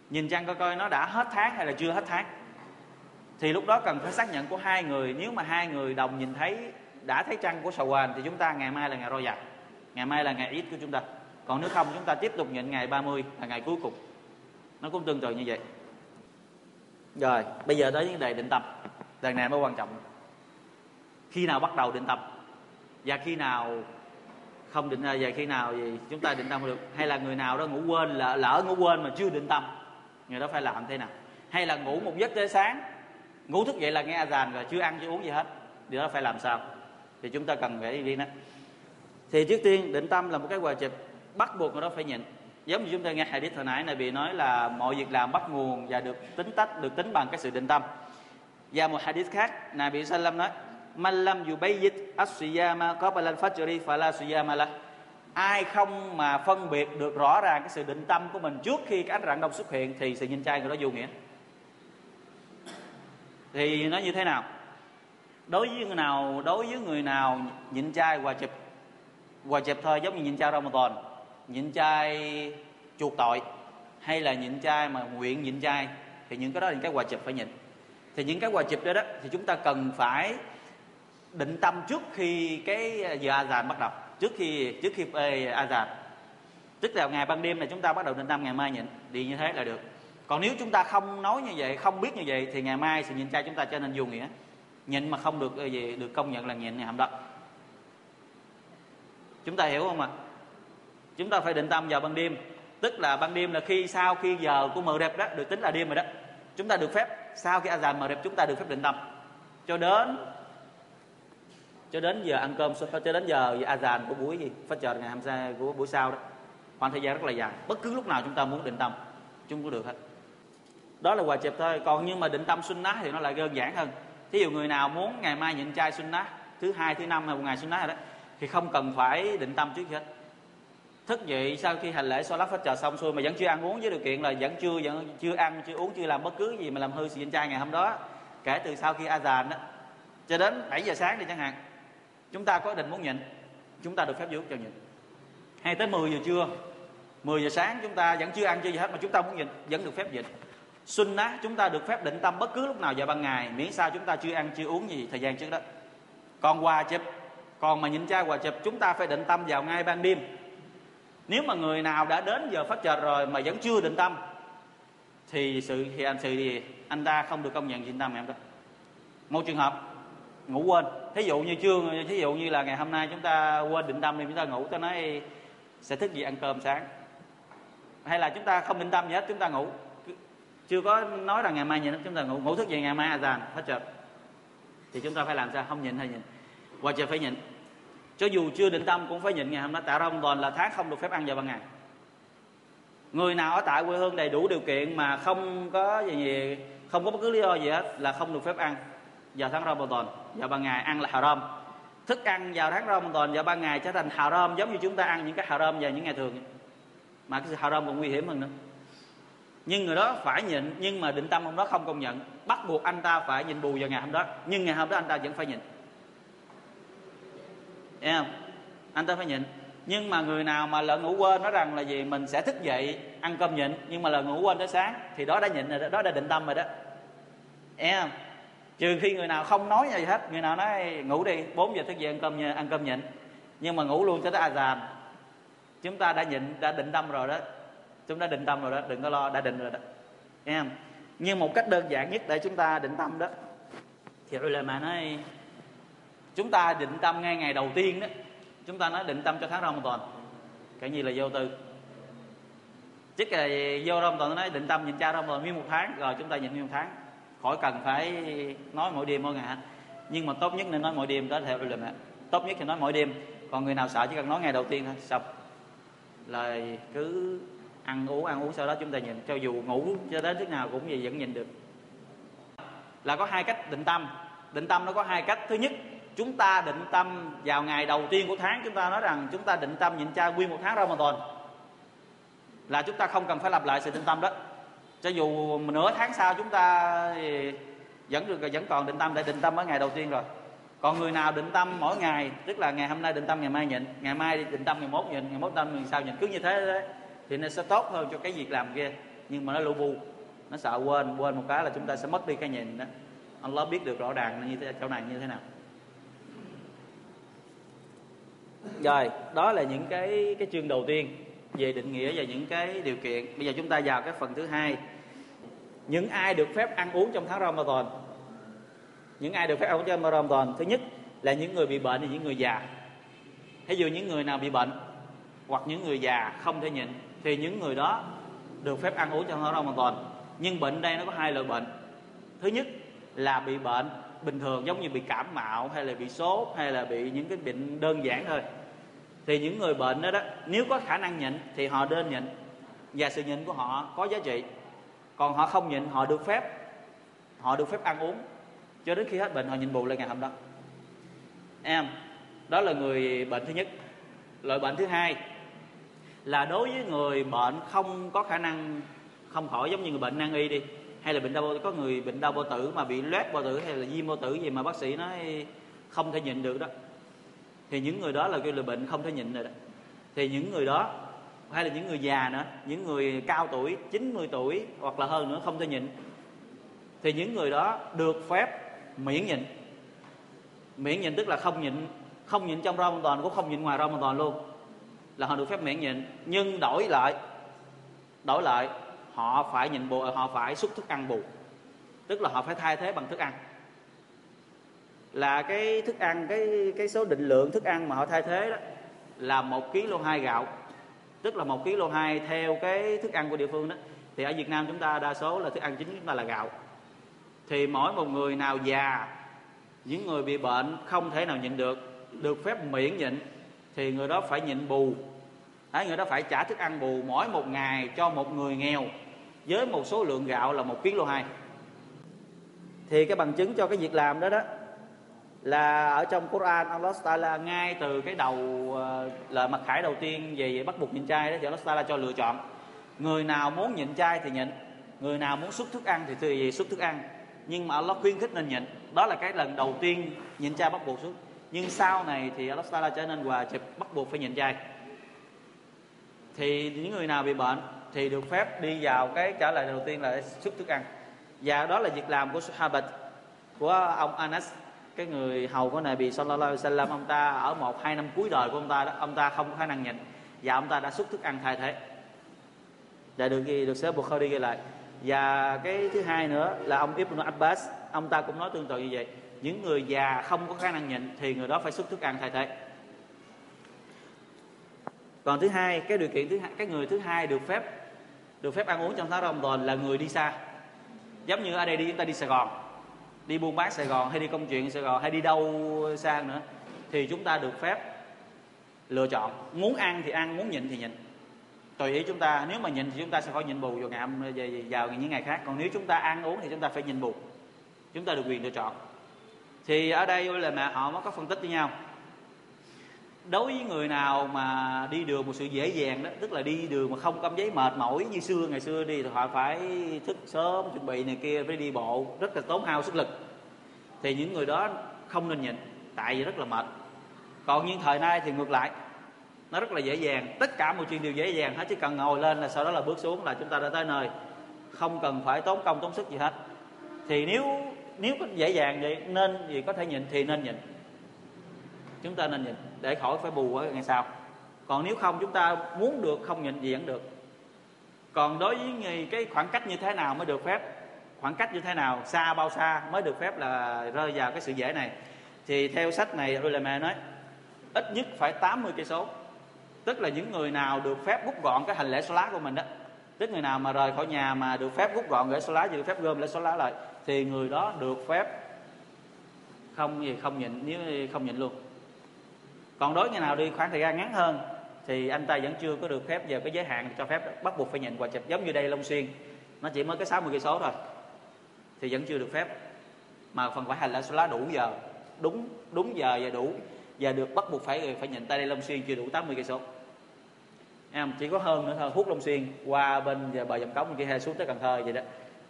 Nhìn trăng coi coi nó đã hết tháng hay là chưa hết tháng thì lúc đó cần phải xác nhận của hai người. Nếu mà hai người đồng nhìn thấy đã thấy trăng của sầu hoàn thì chúng ta ngày mai là ngày Rojab ngày mai là ngày ít của chúng ta. Còn nếu không chúng ta tiếp tục nhận ngày 30 là ngày cuối cùng. Nó cũng tương tự như vậy. Rồi bây giờ tới vấn đề định tâm đằng này mới quan trọng. Khi nào bắt đầu định tâm và khi nào không định à, và khi nào thì chúng ta định tâm được? Hay là người nào đó ngủ quên lỡ, lỡ ngủ quên mà chưa định tâm người đó phải làm thế nào? Hay là ngủ một giấc tới sáng ngủ thức dậy là nghe azan rồi, chưa ăn, chưa uống gì hết. Điều đó phải làm sao? Thì chúng ta cần phải đi đó. Thì trước tiên, định tâm là một cái quà chụp bắt buộc người đó phải nhịn. Giống như chúng ta nghe hadith hồi nãy này bị nói là mọi việc làm bắt nguồn và được tính tách, được tính bằng cái sự định tâm. Và một hadith khác, Nabi Sallam nói, man lam yubayyit as-siyama qabla al-fajr fala siyama lah. Ai không mà phân biệt được rõ ràng cái sự định tâm của mình trước khi cái ánh rạng đông xuất hiện thì sự nhìn trai người đó vô nghĩa thì nó như thế nào? Đối với người nào, đối với người nào nhịn chay hòa chụp hòa chụp thôi, giống như nhịn chay Ramadan, nhịn chay chuộc tội, hay là nhịn chay mà nguyện nhịn chay thì những cái đó là những cái hòa chụp phải nhịn. Thì những cái hòa chụp đó đó, thì chúng ta cần phải định tâm trước khi cái giờ azan bắt đầu, trước khi trước khi azan. Tức là ngày ban đêm này chúng ta bắt đầu định tâm, ngày mai nhịn, đi như thế là được còn nếu chúng ta không nói như vậy, không biết như vậy, thì ngày mai sự nhịn chay chúng ta trở nên vô nghĩa. Nhịn mà không được ờ, gì, được công nhận là nhịn này hàm đất. Chúng ta hiểu không ạ? Chúng ta phải định tâm vào ban đêm. Tức là ban đêm là khi, sau khi giờ của mờ đẹp đó, được tính là đêm rồi đó. Chúng ta được phép, sau khi azan mờ đẹp, chúng ta được phép định tâm. Cho đến cho đến giờ ăn cơm cho đến giờ azan của buổi gì? Phát chờ ngày hôm sau của buổi sau đó. Khoảng thời gian rất là dài. Bất cứ lúc nào chúng ta muốn định tâm, chúng cũng được hết đó là quà chẹp thôi. Còn nhưng mà định tâm sunnah thì nó lại đơn giản hơn. Thí dụ người nào muốn ngày mai nhịn chay sunnah thứ hai, thứ năm hay một ngày sunnah rồi đó, thì không cần phải định tâm trước hết. Thức dậy sau khi hành lễ lát phát trà xong xuôi mà vẫn chưa ăn uống với điều kiện là vẫn chưa vẫn chưa ăn, chưa uống, chưa làm bất cứ gì mà làm hư sự nhịn chay ngày hôm đó, kể từ sau khi azan đó, cho đến 7 giờ sáng đi chẳng hạn, chúng ta có định muốn nhịn, chúng ta được phép giúp cho nhịn. Hay tới 10 giờ trưa 10 giờ sáng chúng ta vẫn chưa ăn chưa gì hết mà chúng ta muốn nhịn, vẫn được phép nhịn sunnah chúng ta được phép định tâm bất cứ lúc nào vào ban ngày. Miễn sao chúng ta chưa ăn, chưa uống gì thời gian trước đó. Còn quà chụp còn mà nhịn trai quà chụp, chúng ta phải định tâm vào ngay ban đêm. Nếu mà người nào đã đến giờ phát chợt rồi mà vẫn chưa định tâm, thì sự thì anh sự gì?
Anh ta không được công nhận định tâm em đó. Một trường hợp, ngủ quên. Thí dụ như chưa thí dụ như là ngày hôm nay chúng ta quên định tâm đi, chúng ta ngủ, ta nói, sẽ thức dậy ăn cơm sáng. Hay là chúng ta không định tâm gì hết, chúng ta ngủ chưa có nói rằng ngày mai nhịn chúng ta ngủ ngủ thức dậy ngày mai à, azan hết chợt thì chúng ta phải làm sao? Không nhịn hay nhịn. Qua chờ phải nhịn. Cho dù chưa định tâm cũng phải nhịn. Ngày hôm đó tại Ramadan là tháng không được phép ăn vào ban ngày. Người nào ở tại quê hương đầy đủ điều kiện mà không có gì, gì không có bất cứ lý do gì hết là không được phép ăn vào tháng Ramadan vào ban ngày ăn là haram. Thức ăn vào tháng Ramadan vào ban ngày trở thành haram giống như chúng ta ăn những cái haram vào những ngày thường. Mà cái sự haram còn nguy hiểm hơn nữa nhưng người đó phải nhịn nhưng mà định tâm hôm đó không công nhận. Bắt buộc anh ta phải nhịn bù vào ngày hôm đó. Nhưng ngày hôm đó anh ta vẫn phải nhịn. Thấy không? anh ta phải nhịn. Nhưng mà người nào mà lỡ ngủ quên nói rằng là gì? Mình sẽ thức dậy ăn cơm nhịn. Nhưng mà lỡ ngủ quên tới sáng thì đó đã nhịn rồi đó, đó đã định tâm rồi đó. Thấy không? trừ khi người nào không nói gì hết. Người nào nói ngủ đi 4 giờ thức dậy ăn cơm ăn cơm nhịn. Nhưng mà ngủ luôn cho tới azan chúng ta đã nhịn đã định tâm rồi đó chúng ta định tâm rồi đó đừng có lo đã định rồi đó. Em. không? nhưng một cách đơn giản nhất để chúng ta định tâm đó thì ulama nói chúng ta định tâm ngay ngày đầu tiên đó chúng ta nói định tâm cho tháng Ramadan. Cái gì là vô tư? Chứ là vô Ramadan nói định tâm nhìn cha Ramadan nguyên một tháng rồi chúng ta nhịn nguyên một tháng. Khỏi cần phải nói mỗi đêm mỗi ngày nhưng mà tốt nhất nên nói mỗi đêm đó theo mẹ, tốt nhất thì nói mỗi đêm. Còn người nào sợ chỉ cần nói ngày đầu tiên thôi xong. Là cứ ăn uống ăn uống, sau đó chúng ta nhìn. Cho dù ngủ, cho đến lúc nào cũng gì vẫn nhìn được. Là có hai cách định tâm. Định tâm nó có hai cách. Thứ nhất, chúng ta định tâm vào ngày đầu tiên của tháng. Chúng ta nói rằng chúng ta định tâm nhịn chay nguyên một tháng Ramadan. Là chúng ta không cần phải lặp lại sự định tâm đó. Cho dù nửa tháng sau chúng ta vẫn được, vẫn còn định tâm để định tâm ở ngày đầu tiên rồi. Còn người nào định tâm mỗi ngày, tức là ngày hôm nay định tâm, ngày mai nhịn. Ngày mai định tâm, ngày mốt nhịn, ngày mốt tâm, ngày sau nhịn. Cứ như thế đấy thì nó sẽ tốt hơn cho cái việc làm kia nhưng mà nó lu bu nó sợ quên quên một cái là chúng ta sẽ mất đi cái nhìn đó. Allah biết được rõ ràng như thế, chỗ này như thế nào. Rồi, đó là những cái cái chương đầu tiên về định nghĩa và những cái điều kiện. Bây giờ chúng ta vào cái phần thứ hai. Những ai được phép ăn uống trong tháng Ramadan? Những ai được phép ăn uống trong Ramadan? Thứ nhất là những người bị bệnh và những người già. Ví dụ những người nào bị bệnh hoặc những người già không thể nhịn thì những người đó được phép ăn uống trong tháng Ramadan nhưng bệnh đây nó có hai loại bệnh. Thứ nhất là bị bệnh bình thường, giống như bị cảm mạo, hay là bị sốt, hay là bị những cái bệnh đơn giản thôi. Thì những người bệnh đó đó, nếu có khả năng nhịn thì họ nên nhịn. Và sự nhịn của họ có giá trị. Còn họ không nhịn, họ được phép, họ được phép ăn uống. Cho đến khi hết bệnh, họ nhịn bù lên ngày hôm đó. Em, đó là người bệnh thứ nhất. Loại bệnh thứ hai là đối với người bệnh không có khả năng, không khỏi giống như người bệnh nan y đi, hay là bệnh đau có người bệnh đau bao tử mà bị loét bao tử hay là viêm bao tử gì mà bác sĩ nói không thể nhịn được đó. Thì những người đó là kêu là bệnh không thể nhịn rồi đó. Thì những người đó, hay là những người già nữa, những người cao tuổi 90 tuổi hoặc là hơn nữa không thể nhịn. Thì những người đó được phép miễn nhịn. Miễn nhịn tức là không nhịn không nhịn trong rau hoàn toàn cũng không nhịn ngoài rau hoàn toàn luôn là họ được phép miễn nhịn, nhưng đổi lại đổi lại, họ phải nhịn bù, họ phải xúc thức ăn bù. Tức là họ phải thay thế bằng thức ăn. Là cái thức ăn, cái cái số định lượng thức ăn mà họ thay thế đó là một kg hai gạo. Tức là một kg hai theo cái thức ăn của địa phương đó. Thì ở Việt Nam chúng ta đa số là thức ăn chính chúng ta là gạo. Thì mỗi một người nào già, những người bị bệnh không thể nào nhịn được được phép miễn nhịn thì người đó phải nhịn bù. Đấy, người đó phải trả thức ăn bù mỗi một ngày cho một người nghèo với một số lượng gạo là một kg hai. Thì cái bằng chứng cho cái việc làm đó đó là ở trong Quran Allah Taala ngay từ cái đầu lời là mặt khải đầu tiên về, về bắt buộc nhịn chay đó thì Allah Taala cho lựa chọn. Người nào muốn nhịn chay thì nhịn người nào muốn xuất thức ăn thì thì xuất thức ăn. Nhưng mà Allah khuyến khích nên nhịn. Đó là cái lần đầu tiên nhịn chay bắt buộc xuất nhưng sau này thì Allah Taala trở nên hòa chụp bắt buộc phải nhịn chay thì những người nào bị bệnh thì được phép đi vào cái trả lời đầu tiên là xuất thức ăn. Và đó là việc làm của Sahabat của ông Anas. Cái người hầu của Nabi Sallallahu Alaihi Wasallam, ông ta ở một, hai năm cuối đời của ông ta đó, ông ta không có khả năng nhịn. Và ông ta đã xuất thức ăn thay thế. Đã được ghi, được sớ Bukhari ghi lại.
Và cái thứ hai nữa là ông Ibn Abbas, ông ta cũng nói tương tự như vậy những người già không có khả năng nhịn thì người đó phải xuất thức ăn thay thế. Còn thứ hai, cái điều kiện thứ hai, cái người thứ hai được phép được phép ăn uống trong tháng Ramadan là người đi xa. Giống như ở đây đi, chúng ta đi Sài Gòn. Đi buôn bán Sài Gòn hay đi công chuyện Sài Gòn hay đi đâu xa nữa, thì chúng ta được phép lựa chọn. Muốn ăn thì ăn, muốn nhịn thì nhịn. Tùy ý chúng ta, nếu mà nhịn thì chúng ta sẽ phải nhịn bù vào ngày vào những ngày khác. Còn nếu chúng ta ăn uống thì chúng ta phải nhịn bù. Chúng ta được quyền lựa chọn thì ở đây là mẹ họ mới có phân tích với nhau. Đối với người nào mà đi đường một sự dễ dàng đó, tức là đi đường mà không cảm giấy mệt mỏi như xưa, ngày xưa đi thì họ phải thức sớm, chuẩn bị này kia, phải đi bộ, rất là tốn hao sức lực. Thì những người đó không nên nhịn, tại vì rất là mệt. Còn những thời nay thì ngược lại, nó rất là dễ dàng. Tất cả mọi chuyện đều dễ dàng hết, chỉ cần ngồi lên là sau đó là bước xuống là chúng ta đã tới nơi. Không cần phải tốn công, tốn sức gì hết. Thì nếu nếu có dễ dàng vậy, nên gì có thể nhịn thì nên nhịn. Chúng ta nên nhịn, để khỏi phải bù ở ngày sau. Còn nếu không, chúng ta muốn được, không nhịn gì vẫn được. Còn đối với cái khoảng cách như thế nào mới được phép, khoảng cách như thế nào, xa bao xa mới được phép là rơi vào cái sự dễ này. Thì theo sách này Ulama nói, ít nhất phải 80 cây số. Tức là những người nào được phép rút gọn cái hành lễ số lá của mình đó tức người nào mà rời khỏi nhà mà được phép rút gọn gửi số lá được phép gom lễ số lá lại, thì người đó được phép không gì, không nhịn, nếu không nhịn luôn. Còn đối người nào đi khoảng thời gian ngắn hơn, thì anh ta vẫn chưa có được phép vào cái giới hạn cho phép bắt buộc phải nhận và chụp, giống như đây Long Xuyên. Nó chỉ mới cái 60 cây số thôi, thì vẫn chưa được phép. Mà phần phải hành là số lá đủ giờ, đúng đúng giờ và đủ, và được bắt buộc phải phải nhận tay đây Long Xuyên chưa đủ 80 cây số em chỉ có hơn nữa thôi hút Long Xuyên, qua bên bờ dầm cống kia hay xuống tới Cần Thơ vậy đó.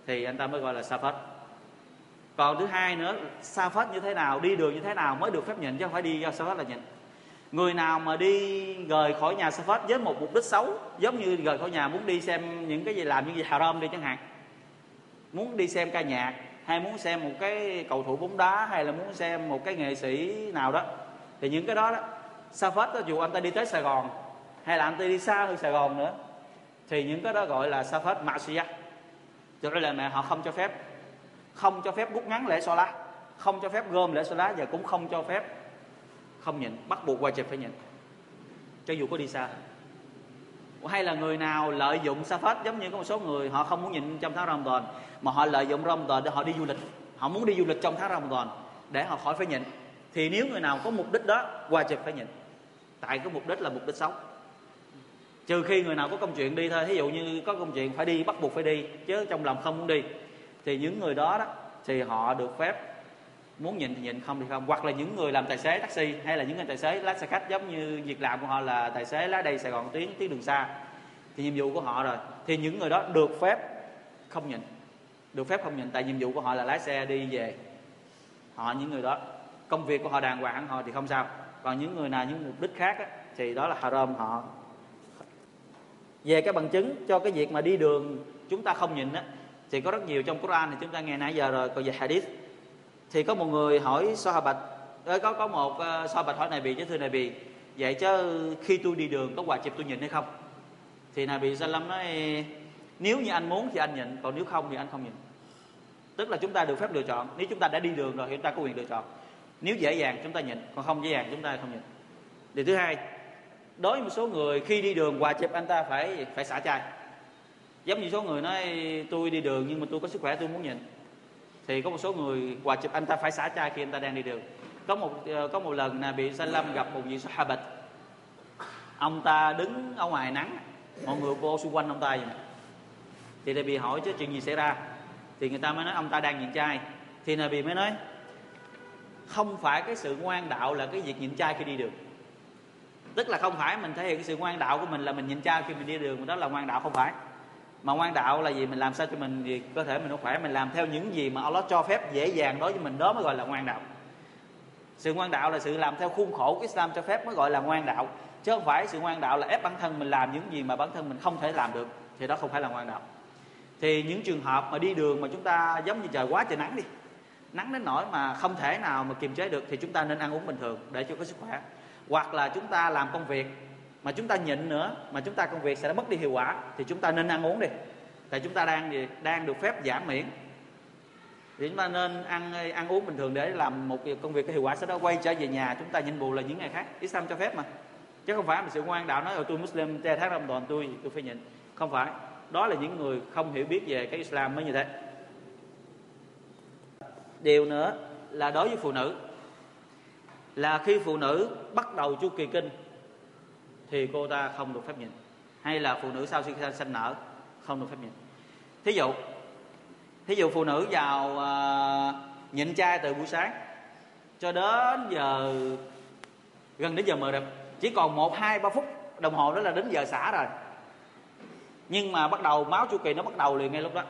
Thì anh ta mới gọi là sa phết. Còn thứ hai nữa, sa phết như thế nào, đi đường như thế nào mới được phép nhận chứ không phải đi do sa phết là nhận người nào mà đi rời khỏi nhà sa phết với một mục đích xấu, giống như rời khỏi nhà muốn đi xem những cái gì làm, những gì haram đi chẳng hạn. Muốn đi xem ca nhạc, hay muốn xem một cái cầu thủ bóng đá, hay là muốn xem một cái nghệ sĩ nào đó. Thì những cái đó đó, sa phết đó, dù anh ta đi tới sài gòn hay là anh ta đi xa hơn sài gòn nữa. Thì những cái đó gọi là sa phết mạ xìa, cho nên là mẹ họ không cho phép. Không cho phép rút ngắn lễ so lá không cho phép gom lễ so lá và cũng không cho phép không nhịn bắt buộc qua chụp phải nhịn. Cho dù có đi xa. Hay là người nào lợi dụng sa phết giống như có một số người họ không muốn nhịn trong tháng Ramadan mà họ lợi dụng Ramadan để họ đi du lịch. Họ muốn đi du lịch trong tháng Ramadan để họ khỏi phải nhịn. Thì nếu người nào có mục đích đó qua chụp phải nhịn. Tại cái mục đích là mục đích xấu trừ khi người nào có công chuyện đi thôi thí dụ như có công chuyện phải đi bắt buộc phải đi chứ trong lòng không muốn đi thì những người đó đó thì họ được phép muốn nhịn thì nhịn không thì không. Hoặc là những người làm tài xế taxi hay là những người tài xế lái xe khách giống như việc làm của họ là tài xế lái đây sài gòn tuyến tuyến đường xa thì nhiệm vụ của họ rồi. Thì những người đó được phép không nhịn được phép không nhịn tại nhiệm vụ của họ là lái xe đi về. Họ những người đó công việc của họ đàng hoàng họ thì không sao. Còn những người nào những mục đích khác á, thì đó là haram họ về cái bằng chứng cho cái việc mà đi đường chúng ta không nhìn á thì có rất nhiều trong Quran thì chúng ta nghe nãy giờ rồi còn về hadith. Thì có một người hỏi Sahabat có có một uh, Sahabat hỏi này bị chứ thưa này bị vậy chứ khi tôi đi đường có quà chụp tôi nhìn hay không? Thì này bị Salam nói nếu như anh muốn thì anh nhìn còn nếu không thì anh không nhìn. Tức là chúng ta được phép lựa chọn. Nếu chúng ta đã đi đường rồi thì chúng ta có quyền lựa chọn. Nếu dễ dàng chúng ta nhìn còn không dễ dàng chúng ta không nhìn. Điều thứ hai đối với một số người, khi đi đường hòa chụp anh ta phải phải xả chai. Giống như số người nói, tôi đi đường nhưng mà tôi có sức khỏe, tôi muốn nhịn. Thì có một số người hòa chụp anh ta phải xả chai khi anh ta đang đi đường. Có một ờ, có một lần là bị Salam gặp một vị Sahabat ông ta đứng ở ngoài nắng, mọi người vô xung quanh ông ta vậy thì bị hỏi, chứ chuyện gì xảy ra? Thì người ta mới nói, ông ta đang nhịn chai. Thì Nabi mới nói, không phải cái sự ngoan đạo là cái việc nhịn chai khi đi đường tức là không phải mình thể hiện cái sự ngoan đạo của mình là mình nhịn cha khi mình đi đường đó là ngoan đạo không phải. Mà ngoan đạo là gì? Mình làm sao cho mình gì cơ thể mình nó khỏe, mình làm theo những gì mà Allah cho phép dễ dàng đối với mình, đó mới gọi là ngoan đạo. Sự ngoan đạo là sự làm theo khuôn khổ Islam cho phép mới gọi là ngoan đạo. Chứ không phải sự ngoan đạo là ép bản thân mình làm những gì mà bản thân mình không thể làm được, thì đó không phải là ngoan đạo. Thì những trường hợp mà đi đường mà chúng ta giống như trời quá trời nắng đi, nắng đến nỗi mà không thể nào mà kiềm chế được, thì chúng ta nên ăn uống bình thường để cho có sức khỏe hoặc là chúng ta làm công việc mà chúng ta nhịn nữa, mà chúng ta công việc sẽ mất đi hiệu quả, thì chúng ta nên ăn uống đi. Tại chúng ta đang gì đang được phép giảm miễn. Thì chúng ta nên ăn ăn uống bình thường để làm một công việc có hiệu quả, sau đó quay trở về nhà, chúng ta nhịn bù là những ngày khác. Islam cho phép mà. Chứ không phải là sự ngoan đạo nói ở tôi Muslim tre tháng Ramadan, tôi tôi phải nhịn. Không phải. Đó là những người không hiểu biết về cái Islam mới như thế. Điều nữa là đối với phụ nữ là khi phụ nữ bắt đầu chu kỳ kinh thì cô ta không được phép nhịn hay là phụ nữ sau khi sinh nở không được phép nhịn thí dụ thí dụ phụ nữ vào uh, nhịn chay từ buổi sáng cho đến giờ gần đến giờ mờ đẹp. Chỉ còn một hai ba phút đồng hồ đó là đến giờ xả rồi. Nhưng mà bắt đầu máu chu kỳ nó bắt đầu liền ngay lúc đó.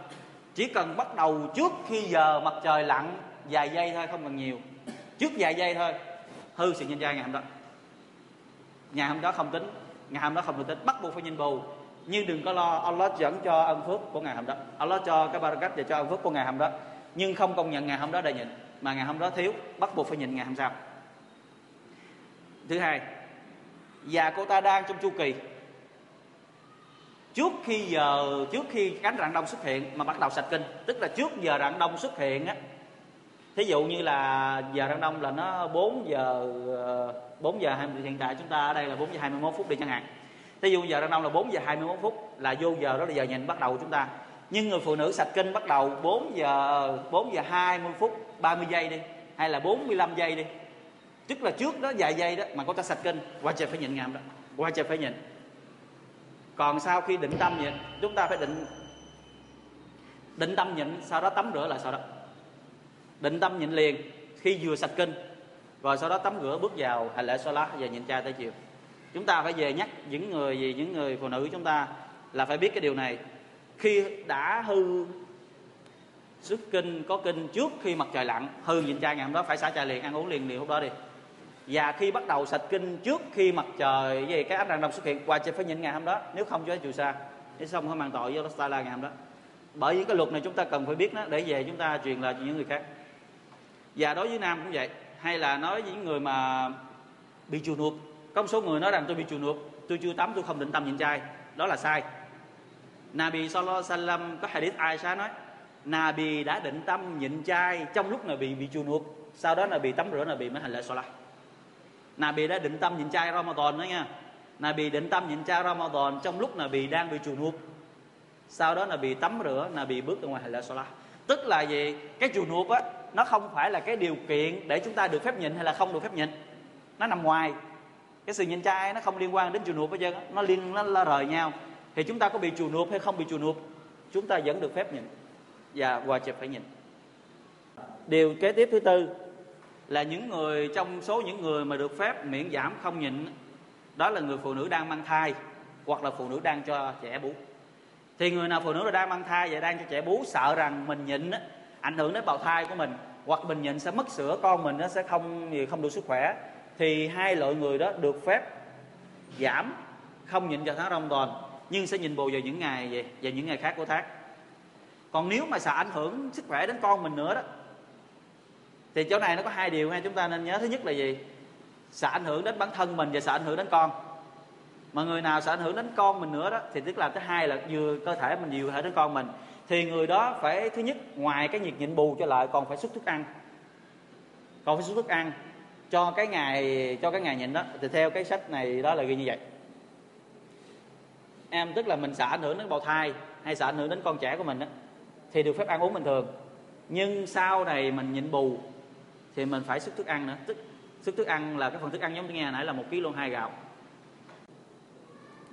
Chỉ cần bắt đầu trước khi giờ mặt trời lặn vài giây thôi không cần nhiều. Trước vài giây thôi hư sự nhân trai ngày hôm đó. Ngày hôm đó không tính, ngày hôm đó không được tính. Bắt buộc phải nhìn bù. Nhưng đừng có lo, Allah dẫn cho ân phước của ngày hôm đó. Allah cho cái barakat và cho ân phước của ngày hôm đó. Nhưng không công nhận ngày hôm đó đầy nhịn, mà ngày hôm đó thiếu, bắt buộc phải nhịn ngày hôm sau. Thứ hai và cô ta đang trong chu kỳ. Trước khi giờ, trước khi cánh rạng đông xuất hiện mà bắt đầu sạch kinh, tức là trước giờ rạng đông xuất hiện á thí dụ như là giờ rạng đông là nó 4 giờ ờ, 4 giờ 20 hiện tại chúng ta ở đây là 4 giờ 21 phút đi chẳng hạn. Thí dụ giờ rạng đông là 4 giờ 21 phút là vô giờ đó là giờ nhìn bắt đầu của chúng ta. Nhưng người phụ nữ sạch kinh bắt đầu 4 giờ 4 giờ 20 phút 30 giây đi, hay là 45 giây đi. Tức là trước đó vài giây đó mà cô ta sạch kinh, qua trời phải nhịn ngàm đó, qua trời phải nhịn. Còn sau khi định tâm nhịn chúng ta phải định định tâm nhịn, sau đó tắm rửa lại sau đó? Định tâm nhịn liền khi vừa sạch kinh. Rồi sau đó tắm rửa, bước vào hành lễ lá và nhịn chay tới chiều. Chúng ta phải về nhắc những người gì những người phụ nữ chúng ta là phải biết cái điều này. Khi đã hư xuất kinh, có kinh trước khi mặt trời lặn, hư nhịn chay ngày hôm đó phải xả chay liền, ăn uống liền liền lúc đó đi. Và khi bắt đầu sạch kinh trước khi mặt trời về cái ánh đàn đông xuất hiện, qua chỉ phải nhịn ngày hôm đó, nếu không cho chùa xa. Nếu xong không mang tội với la ngày hôm đó. Bởi những cái luật này chúng ta cần phải biết nó, để về chúng ta truyền lại cho những người khác và đối với nam cũng vậy. Hay là nói với những người mà bị chùa nuột có một số người nói rằng tôi bị chùa nuột tôi chưa tắm, tôi không định tâm nhịn chay đó là sai. Nabi Sallallahu Alaihi Wasallam có hadith Aisha nói, Nabi đã định tâm nhịn chay trong lúc Nabi bị bị chùa nuột sau đó là bị tắm rửa, là bị mới hành lễ Salah Nabi đã định tâm nhịn chay Ramadan đó nha. Nabi định tâm nhịn chay Ramadan trong lúc Nabi đang bị chùa nuột sau đó là bị tắm rửa Nabi bước ra ngoài hành lễ Salah tức là gì? Cái chùa nuột á nó không phải là cái điều kiện để chúng ta được phép nhịn hay là không được phép nhịn. Nó nằm ngoài. Cái sự nhịn chay nó không liên quan đến chùa nụp bây giờ nó liên nó nó rời nhau. Thì chúng ta có bị chùa nụp hay không bị chùa nụp chúng ta vẫn được phép nhịn và hòa chụp phải nhịn. Điều kế tiếp thứ tư là những người trong số những người mà được phép miễn giảm không nhịn đó là người phụ nữ đang mang thai hoặc là phụ nữ đang cho trẻ bú. Thì người nào phụ nữ đang mang thai và đang cho trẻ bú sợ rằng mình nhịn á, ảnh hưởng đến bào thai của mình, hoặc mình nhịn sẽ mất sữa, con mình nó sẽ không không đủ sức khỏe. Thì hai loại người đó được phép giảm, không nhịn vào tháng rong toàn nhưng sẽ nhịn bù vào những ngày về, và những ngày khác của tháng. Còn nếu mà sợ ảnh hưởng sức khỏe đến con mình nữa đó, thì chỗ này nó có hai điều ha, chúng ta nên nhớ. Thứ nhất là gì? Sợ ảnh hưởng đến bản thân mình và sợ ảnh hưởng đến con. Mà người nào sợ ảnh hưởng đến con mình nữa đó, thì tức là thứ hai là vừa cơ thể mình, vừa thể đến con mình thì người đó phải thứ nhất ngoài cái nhiệt nhịn bù cho lại còn phải xuất thức ăn. Còn phải xuất thức ăn cho cái ngày cho cái ngày nhịn đó. Thì theo cái sách này đó là ghi như vậy. Em tức là mình xả ảnh hưởng đến bào thai hay xả ảnh hưởng đến con trẻ của mình đó, thì được phép ăn uống bình thường. Nhưng sau này mình nhịn bù thì mình phải xuất thức ăn nữa. Tức xuất thức ăn là cái phần thức ăn giống như nghe nãy là một kg hai gạo.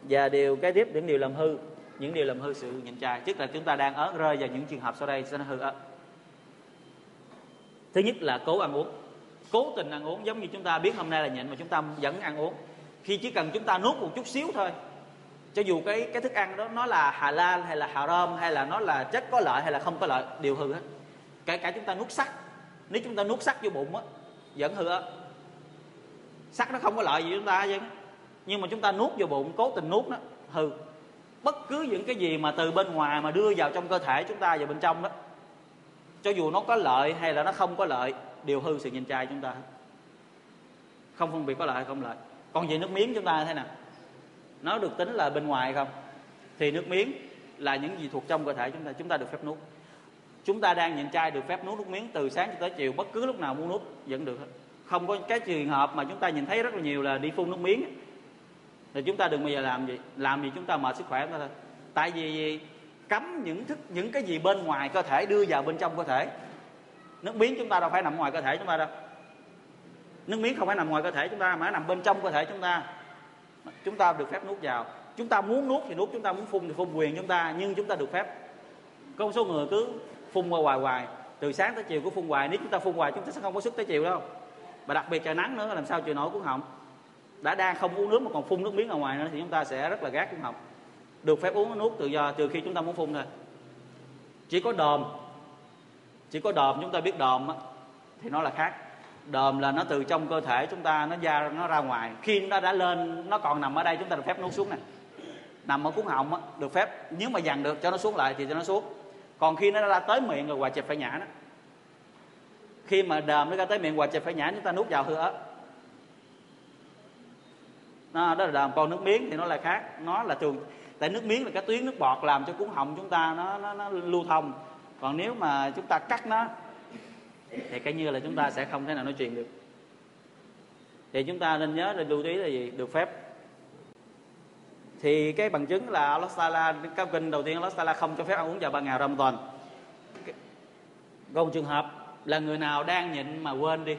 Và điều cái tiếp những điều làm hư những điều làm hư sự nhịn chay tức là chúng ta đang ở rơi vào những trường hợp sau đây sẽ nó hư ớt thứ nhất là cố ăn uống. Cố tình ăn uống giống như chúng ta biết hôm nay là nhịn mà chúng ta vẫn ăn uống. Khi chỉ cần chúng ta nuốt một chút xíu thôi, cho dù cái cái thức ăn đó nó là halal hay là haram hay là nó là chất có lợi hay là không có lợi, đều hư hết. Kể cả chúng ta nuốt sắt, nếu chúng ta nuốt sắt vô bụng á, vẫn hư á sắt nó không có lợi gì chúng ta chứ. Nhưng mà chúng ta nuốt vô bụng, cố tình nuốt nó, hư bất cứ những cái gì mà từ bên ngoài mà đưa vào trong cơ thể chúng ta vào bên trong đó, cho dù nó có lợi hay là nó không có lợi, đều hư sự nhìn trai chúng ta không phân biệt có lợi hay không lợi. Còn về nước miếng chúng ta thế nào? Nó được tính là bên ngoài không? Thì nước miếng
là những gì thuộc trong cơ thể chúng ta chúng ta được phép nuốt. Chúng ta đang nhịn chay được phép nuốt nước miếng từ sáng cho tới chiều, bất cứ lúc nào muốn nuốt vẫn được không có cái trường hợp mà chúng ta nhìn thấy rất là nhiều là đi phun nước miếng thì chúng ta đừng bao giờ làm gì làm gì chúng ta mệt sức khỏe thôi. Tại vì cấm những thức, những cái gì bên ngoài cơ thể, đưa vào bên trong cơ thể. Nước miếng chúng ta đâu phải nằm ngoài cơ thể chúng ta đâu. Nước miếng không phải nằm ngoài cơ thể chúng ta, mà nằm bên trong cơ thể chúng ta. Chúng ta được phép nuốt vào. Chúng ta muốn nuốt thì nuốt, chúng ta muốn phun thì phun quyền chúng ta, nhưng chúng ta được phép. Có một số người cứ phun qua hoài hoài. Từ sáng tới chiều cứ phun hoài, nếu chúng ta phun hoài chúng ta sẽ không có sức tới chiều đâu. Và đặc biệt trời nắng nữa, làm sao chịu nổi cuốn họng đã đang không uống nước mà còn phun nước miếng ở ngoài nữa thì chúng ta sẽ rất là gác trong họng được phép uống nước tự do trừ khi chúng ta muốn phun thôi. Chỉ có đờm chỉ có đờm chúng ta biết đờm á, thì nó là khác. Đờm là nó từ trong cơ thể chúng ta nó ra nó ra ngoài. Khi nó đã lên nó còn nằm ở đây chúng ta được phép nuốt xuống nè. Nằm ở cuốn họng á, được phép. Nếu mà dằn được cho nó xuống lại thì cho nó xuống. Còn khi nó ra tới miệng rồi hoài chẹp phải nhả đó khi mà đờm nó ra tới miệng hoài chẹp phải nhả chúng ta nuốt vào hư ớt nó đó là đờm còn nước miếng thì nó là khác. Nó là thường tại nước miếng là cái tuyến nước bọt làm cho cuốn họng chúng ta nó nó, nó lưu thông. Còn nếu mà chúng ta cắt nó thì cái như là chúng ta sẽ không thể nào nói chuyện được. Thì chúng ta nên nhớ nên lưu ý là gì? Được phép. Thì cái bằng chứng là Allah Taala các kinh đầu tiên Allah Taala không cho phép ăn uống vào ban ngày Ramadan. Còn trường hợp là người nào đang nhịn mà quên đi.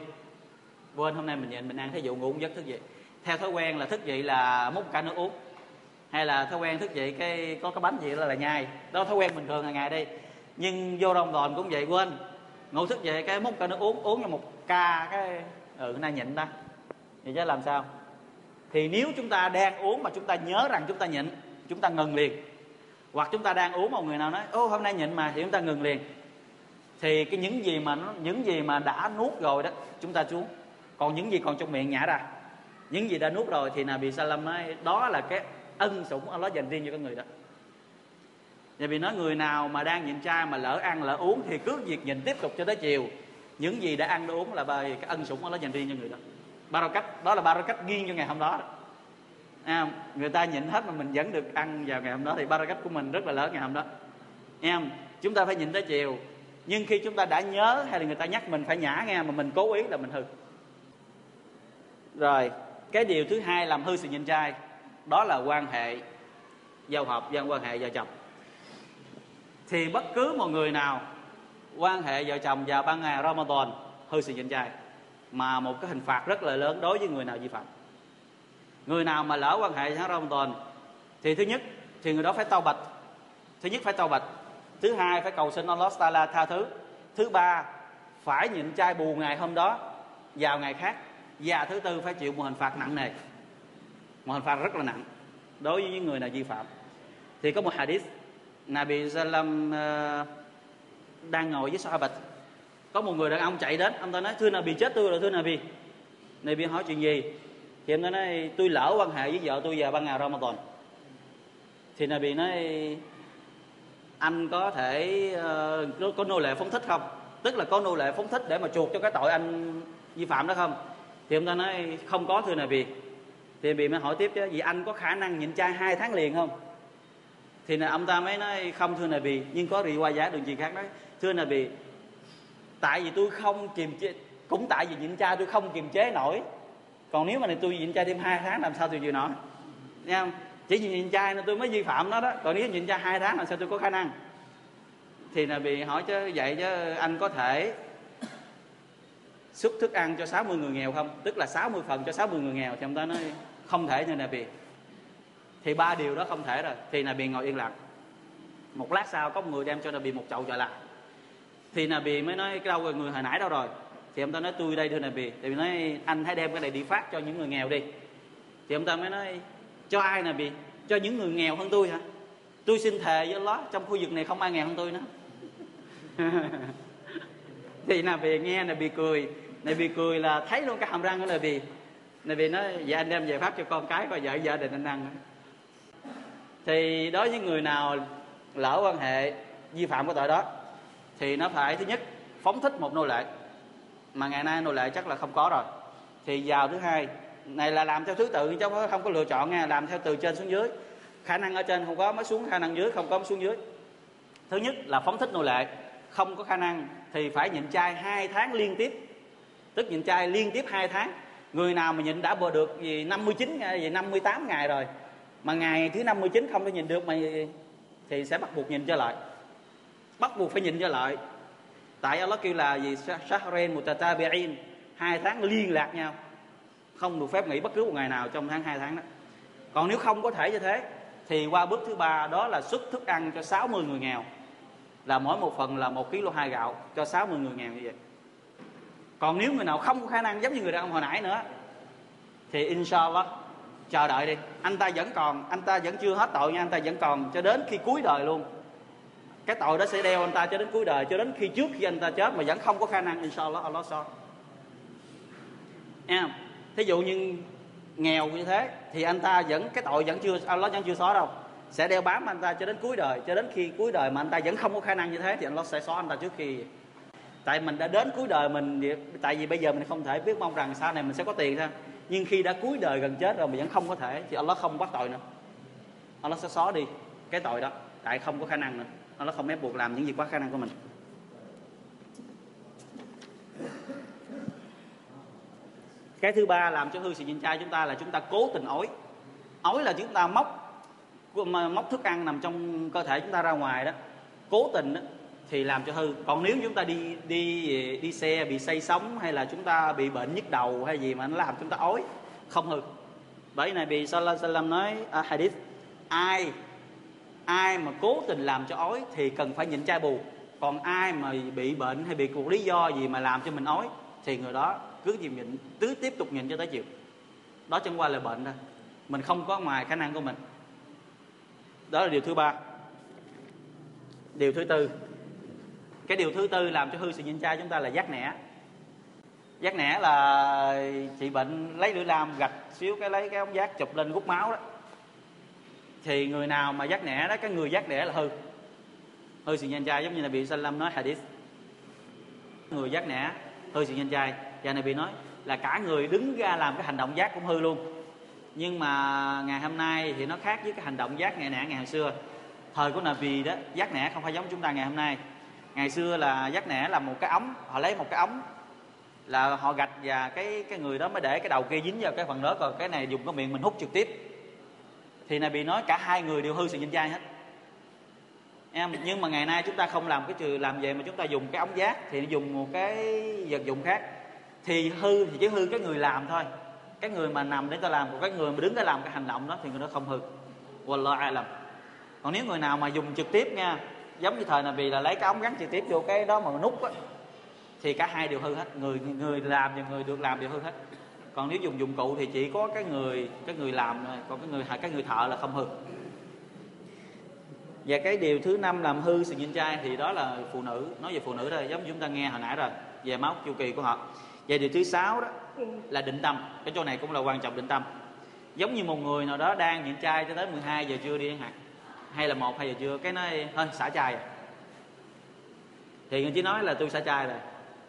Quên hôm nay mình nhịn mình ăn thí dụ ngủ giấc thức dậy theo thói quen là thức dậy là múc cả nước uống. Hay là thói quen thức dậy cái có cái bánh gì đó là nhai. Đó thói quen bình thường hàng ngày đi. Nhưng vô Ramadan cũng vậy, quên. Ngủ thức dậy cái múc cả nước uống uống cho một ca cái ừ nay nhịn ta. Vậy chứ làm sao? Thì nếu chúng ta đang uống mà chúng ta nhớ rằng chúng ta nhịn, chúng ta ngừng liền. Hoặc chúng ta đang uống một người nào nói, ô, hôm nay nhịn mà, thì chúng ta ngừng liền. Thì cái những gì mà nó, những gì mà đã nuốt rồi đó, chúng ta xuống. Còn những gì còn trong miệng nhả ra những gì đã nuốt rồi thì Nabi Salam nói đó là cái ân sủng Allah dành riêng cho con người đó. Nhà vì nói người nào mà đang nhịn chay mà lỡ ăn lỡ uống thì cứ việc nhịn tiếp tục cho tới chiều. Những gì đã ăn đã uống là bài cái ân sủng Allah dành riêng cho người đó. Cách đó là cách riêng cho ngày hôm đó, đó. À, người ta nhịn hết mà mình vẫn được ăn vào ngày hôm đó thì cách của mình rất là lớn ngày hôm đó. Em chúng ta phải nhịn tới chiều. Nhưng khi chúng ta đã nhớ hay là người ta nhắc mình phải nhả nghe mà mình cố ý là mình hư. Rồi cái điều thứ hai làm hư sự nhịn trai, đó là quan hệ giao hợp gian quan hệ vợ chồng. Thì bất cứ một người nào, quan hệ vợ chồng vào ban ngày Ramadan, hư sự nhịn trai, mà một cái hình phạt rất là lớn đối với người nào vi phạm. Người nào mà lỡ quan hệ tháng Ramadan, thì thứ nhất, thì người đó phải tao bạch. Thứ nhất phải tao bạch, thứ hai phải cầu xin Allah Taala tha thứ thứ ba phải nhịn trai bù ngày hôm đó vào ngày khác và thứ tư phải chịu một hình phạt nặng nề. Một hình phạt rất là nặng đối với những người nào vi phạm. Thì có một hadith Nabi Salam uh, ờ, đang ngồi với Sahabat. Có một người đàn ông chạy đến ông ta nói thưa Nabi chết tôi rồi thưa Nabi. Nabi hỏi chuyện gì? Thì ông ta nói tôi lỡ quan hệ với vợ tôi vào ban ngày Ramadan. Thì Nabi nói anh có thể uh, có nô lệ phóng thích không? Tức là có nô lệ phóng thích để mà chuộc cho cái tội anh vi phạm đó không? Thì ông ta nói, không có, thưa Nabi. Thì bị mới hỏi tiếp chứ vì anh có khả năng nhịn chay hai tháng liền không? Thì là ông ta mới nói, không, thưa Nabi, nhưng có rì qua giá đường gì khác nói, thưa Nabi, tại vì tôi không kiềm chế, cũng tại vì nhịn chay tôi không kiềm chế nổi. Còn nếu mà này tôi nhịn chay thêm hai tháng làm sao tôi chịu nổi nghe không? Chỉ vì nhịn chay nên tôi mới vi phạm nó đó. Còn nếu nhịn chay hai tháng làm sao tôi có khả năng? Thì là bị hỏi chứ, vậy chứ anh có thể xuất thức ăn cho 60 người nghèo không? Tức là 60 phần cho 60 người nghèo, thì ông ta nói, không thể như Nabi. Thì ba điều đó không thể rồi. Thì Nabi ngồi yên lặng. Một lát sau, có một người đem cho Nabi một chậu trở lại. Thì Nabi mới nói, cái đâu rồi, người hồi nãy đâu rồi? Thì ông ta nói, tôi đây thưa bị thì nói, anh hãy đem cái này đi phát cho những người nghèo đi. Thì ông ta mới nói, cho ai, Nabi? Cho những người nghèo hơn tôi hả? Tôi xin thề với nó trong khu vực này không ai nghèo hơn tôi nữa. *laughs* Thì Nabi nghe, Nabi cười này vì cười là thấy luôn cái hàm răng của Nabi Nabi nói dạ anh đem về phát cho con cái coi, vợ gia đình anh ăn. Thì đối với người nào lỡ quan hệ vi phạm cái tội đó, thì nó phải thứ nhất phóng thích một nô lệ. Mà ngày nay nô lệ chắc là không có rồi. Thì vào thứ hai, này là làm theo thứ tự, chứ không có lựa chọn nha, làm theo từ trên xuống dưới. Khả năng ở trên không có, mới xuống khả năng dưới, không có mới xuống dưới. Thứ nhất là phóng thích nô lệ. Không có khả năng thì phải nhịn chay hai tháng liên tiếp tức nhịn chay liên tiếp hai tháng. Người nào mà nhịn đã vừa được gì 59 ngày gì 58 ngày rồi. Mà ngày thứ 59 không thể nhìn được mà à, thì sẽ bắt buộc nhìn trở lại bắt buộc phải nhìn trở lại tại Allah kêu là gì? Shahrain mutatabi'in. Hai tháng liên lạc nhau. Không được phép nghỉ bất cứ một ngày nào trong tháng hai tháng đó. Còn nếu không có thể như thế, thì qua bước thứ ba đó là xuất thức ăn cho 60 người nghèo. Là mỗi một phần là một kg hai gạo cho 60 người nghèo như vậy còn nếu người nào không có khả năng giống như người đàn ông hồi nãy nữa, thì inshallah, chờ đợi đi. Anh ta vẫn còn, anh ta vẫn chưa hết tội nha, anh ta vẫn còn cho đến khi cuối đời luôn. Cái tội đó sẽ đeo anh ta cho đến cuối đời, cho đến khi trước khi anh ta chết mà vẫn không có khả năng, inshallah, Allah so. Em, thí dụ như nghèo như thế, thì anh ta vẫn, cái tội vẫn chưa, Allah vẫn chưa xóa đâu. Sẽ đeo bám anh ta cho đến cuối đời, cho đến khi cuối đời mà anh ta vẫn không có khả năng như thế, thì Allah sẽ xóa anh ta trước khi tại mình đã đến cuối đời mình tại vì bây giờ mình không thể biết mong rằng sau này mình sẽ có tiền ra nhưng khi đã cuối đời gần chết rồi mình vẫn không có thể thì Allah không bắt tội nữa. Allah sẽ xóa đi cái tội đó tại không có khả năng nữa. Allah không ép buộc làm những gì quá khả năng của mình. Cái thứ ba làm cho hư sự nhịn chay chúng ta là chúng ta cố tình ói. Ói là chúng ta móc móc thức ăn nằm trong cơ thể chúng ta ra ngoài đó. Cố tình đó, thì làm cho hư. Còn nếu chúng ta đi đi đi xe bị say sóng hay là chúng ta bị bệnh nhức đầu hay gì mà nó làm chúng ta ói không hư. Bởi này bị sallallahu alaihi wasallam nói à, hadith ai ai mà cố tình làm cho ói thì cần phải nhịn chai bù. Còn ai mà bị bệnh hay bị cuộc lý do gì mà làm cho mình ói thì người đó cứ chịu nhịn cứ tiếp tục nhịn cho tới chiều. Đó chẳng qua là bệnh thôi. Mình không có ngoài khả năng của mình. Đó là điều thứ ba. Điều thứ tư cái điều thứ tư làm cho hư sự nhịn chay chúng ta là giác nẻ. Giác nẻ là chị bệnh, lấy lưỡi lam, gạch xíu cái lấy cái ống giác chụp lên hút máu đó. Thì người nào mà giác nẻ đó, cái người giác nẻ là hư. Hư sự nhịn trai giống như là bị Salam nói hadith. Người giác nẻ, hư sự nhịn trai. Và này bị nói là cả người đứng ra làm cái hành động giác cũng hư luôn. Nhưng mà ngày hôm nay thì nó khác với cái hành động giác ngày nẻ ngày hồi xưa. Thời của Nabi đó, giác nẻ không phải giống chúng ta ngày hôm nay ngày xưa là giác nẻ là một cái ống, họ lấy một cái ống, là họ gạch và cái cái người đó mới để cái đầu kia dính vào cái phần đó còn cái này dùng cái miệng mình hút trực tiếp. Thì này bị nói cả hai người đều hư sự nhìn dai hết. Em, nhưng mà ngày nay chúng ta không làm cái trừ, làm vậy mà chúng ta dùng cái ống giác, thì dùng một cái vật dụng khác. Thì hư, thì chỉ hư cái người làm thôi. Cái người mà nằm để ta làm, còn cái người mà đứng để làm cái hành động đó thì người đó không hư. Wallah alam. Còn nếu người nào mà dùng trực tiếp nha giống như thời là vì là lấy cái ống gắn trực tiếp vô cái đó mà nút á, thì cả hai đều hư hết. Người người làm và người được làm đều hư hết. Còn nếu dùng dụng cụ thì chỉ có cái người cái người làm thôi còn cái người cái người thợ là không hư. Và cái điều thứ năm làm hư sự nhìn trai thì đó là phụ nữ. Nói về phụ nữ đây, giống như chúng ta nghe hồi nãy rồi, về máu chu kỳ của họ. Và điều thứ sáu đó là định tâm. Cái chỗ này cũng là quan trọng định tâm. Giống như một người nào đó đang nhịn trai cho tới 12 giờ trưa đi chẳng hạn hay là một hay giờ trưa cái nói thôi xả chai à? thì người chỉ nói là tôi xả chai rồi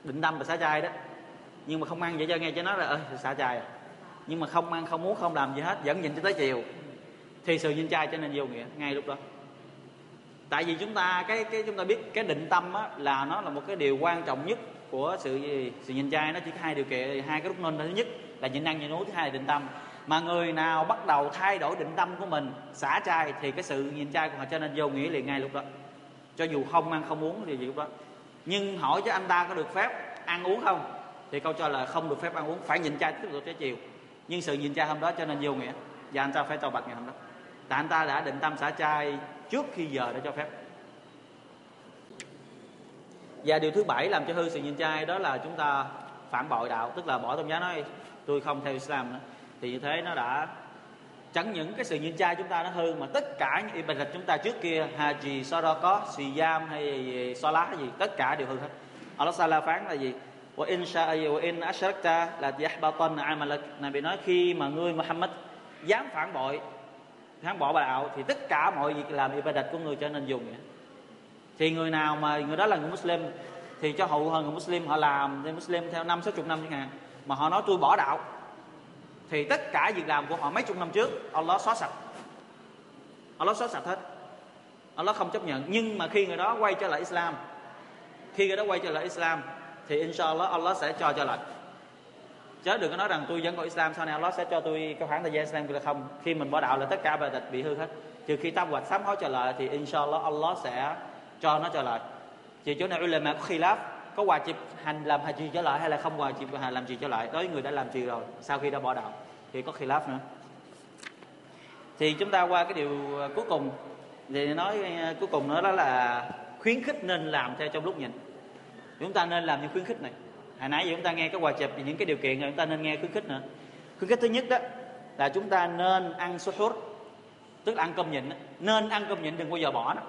định tâm là xả chai đó. Nhưng mà không ăn vậy cho nghe cho nói là ơi xả chai à. nhưng mà không ăn không muốn không làm gì hết vẫn nhịn cho tới chiều. Thì sự nhịn trai cho nên vô nghĩa ngay lúc đó. Tại vì chúng ta cái cái chúng ta biết cái định tâm á, là nó là một cái điều quan trọng nhất của sự gì? Sự nhịn trai nó chỉ có hai điều kiện hai cái lúc nên thứ nhất là nhịn ăn nhịn uống thứ hai là định tâm mà người nào bắt đầu thay đổi định tâm của mình, xả chay thì cái sự nhìn chay của họ cho nên vô nghĩa liền ngay lúc đó. Cho dù không ăn không uống thì gì lúc đó. Nhưng hỏi cho anh ta có được phép ăn uống không? Thì câu cho là không được phép ăn uống, phải nhìn chay tiếp tục tới chiều. Nhưng sự nhìn chay hôm đó cho nên vô nghĩa. Và anh ta phải tàu bạch ngày hôm đó. Tại anh ta đã định tâm xả chay trước khi giờ để cho phép. Và điều thứ bảy làm cho hư sự nhìn chay đó là chúng ta phản bội đạo, tức là bỏ tôn giáo nói, tôi không theo Islam nữa thì như thế nó đã chẳng những cái sự nhịn chay chúng ta nó hư, mà tất cả những ibadat chúng ta trước kia haji sadaqah siyam hay salah gì, tất cả đều hư hết. Allah Sala phán là gì? Wa in sha'a wa in asharakta la yahbatan amalak. Nabi nói khi mà ngươi Muhammad dám phản bội, phản bỏ bà đạo thì tất cả mọi việc làm ibadat của người trở nên dùng vậy. Thì người nào mà, người đó là người Muslim, thì cho hậu hơn người Muslim họ làm, thì Muslim theo năm, sáu chục năm chẳng hạn, mà họ nói tôi bỏ đạo thì tất cả việc làm của họ mấy chục năm trước, Allah xóa sạch.
Allah xóa sạch hết. Allah không chấp nhận. Nhưng mà khi người đó quay trở lại Islam, khi người đó quay trở lại Islam, thì inshallah Allah sẽ cho trở lại. Chớ đừng có nói rằng tôi vẫn còn Islam, sau này Allah sẽ cho tôi cái khoảng thời gian Islam là không? Khi mình bỏ đạo là tất cả bài tịch bị hư hết. Trừ khi tâm hoạch sám hối trở lại thì inshallah Allah sẽ cho nó trở lại. Chỉ chỗ này ulama có khilaf có hòa chịp hành làm hành trì trở lại hay là không hòa chịp hành làm trì trở lại đối với người đã làm trì rồi, sau khi đã bỏ đạo thì có khilaf nữa. Thì chúng ta qua cái điều à, cuối cùng. Thì nói à, cuối cùng nữa đó là khuyến khích nên làm theo trong lúc nhịn. Chúng ta nên làm những khuyến khích này. Hồi nãy giờ chúng ta nghe cái quà chụp những cái điều kiện rồi chúng ta nên nghe khuyến khích nữa. Khuyến khích thứ nhất đó là chúng ta nên ăn suhur tức là ăn cơm nhịn nên ăn cơm nhịn đừng bao giờ bỏ nó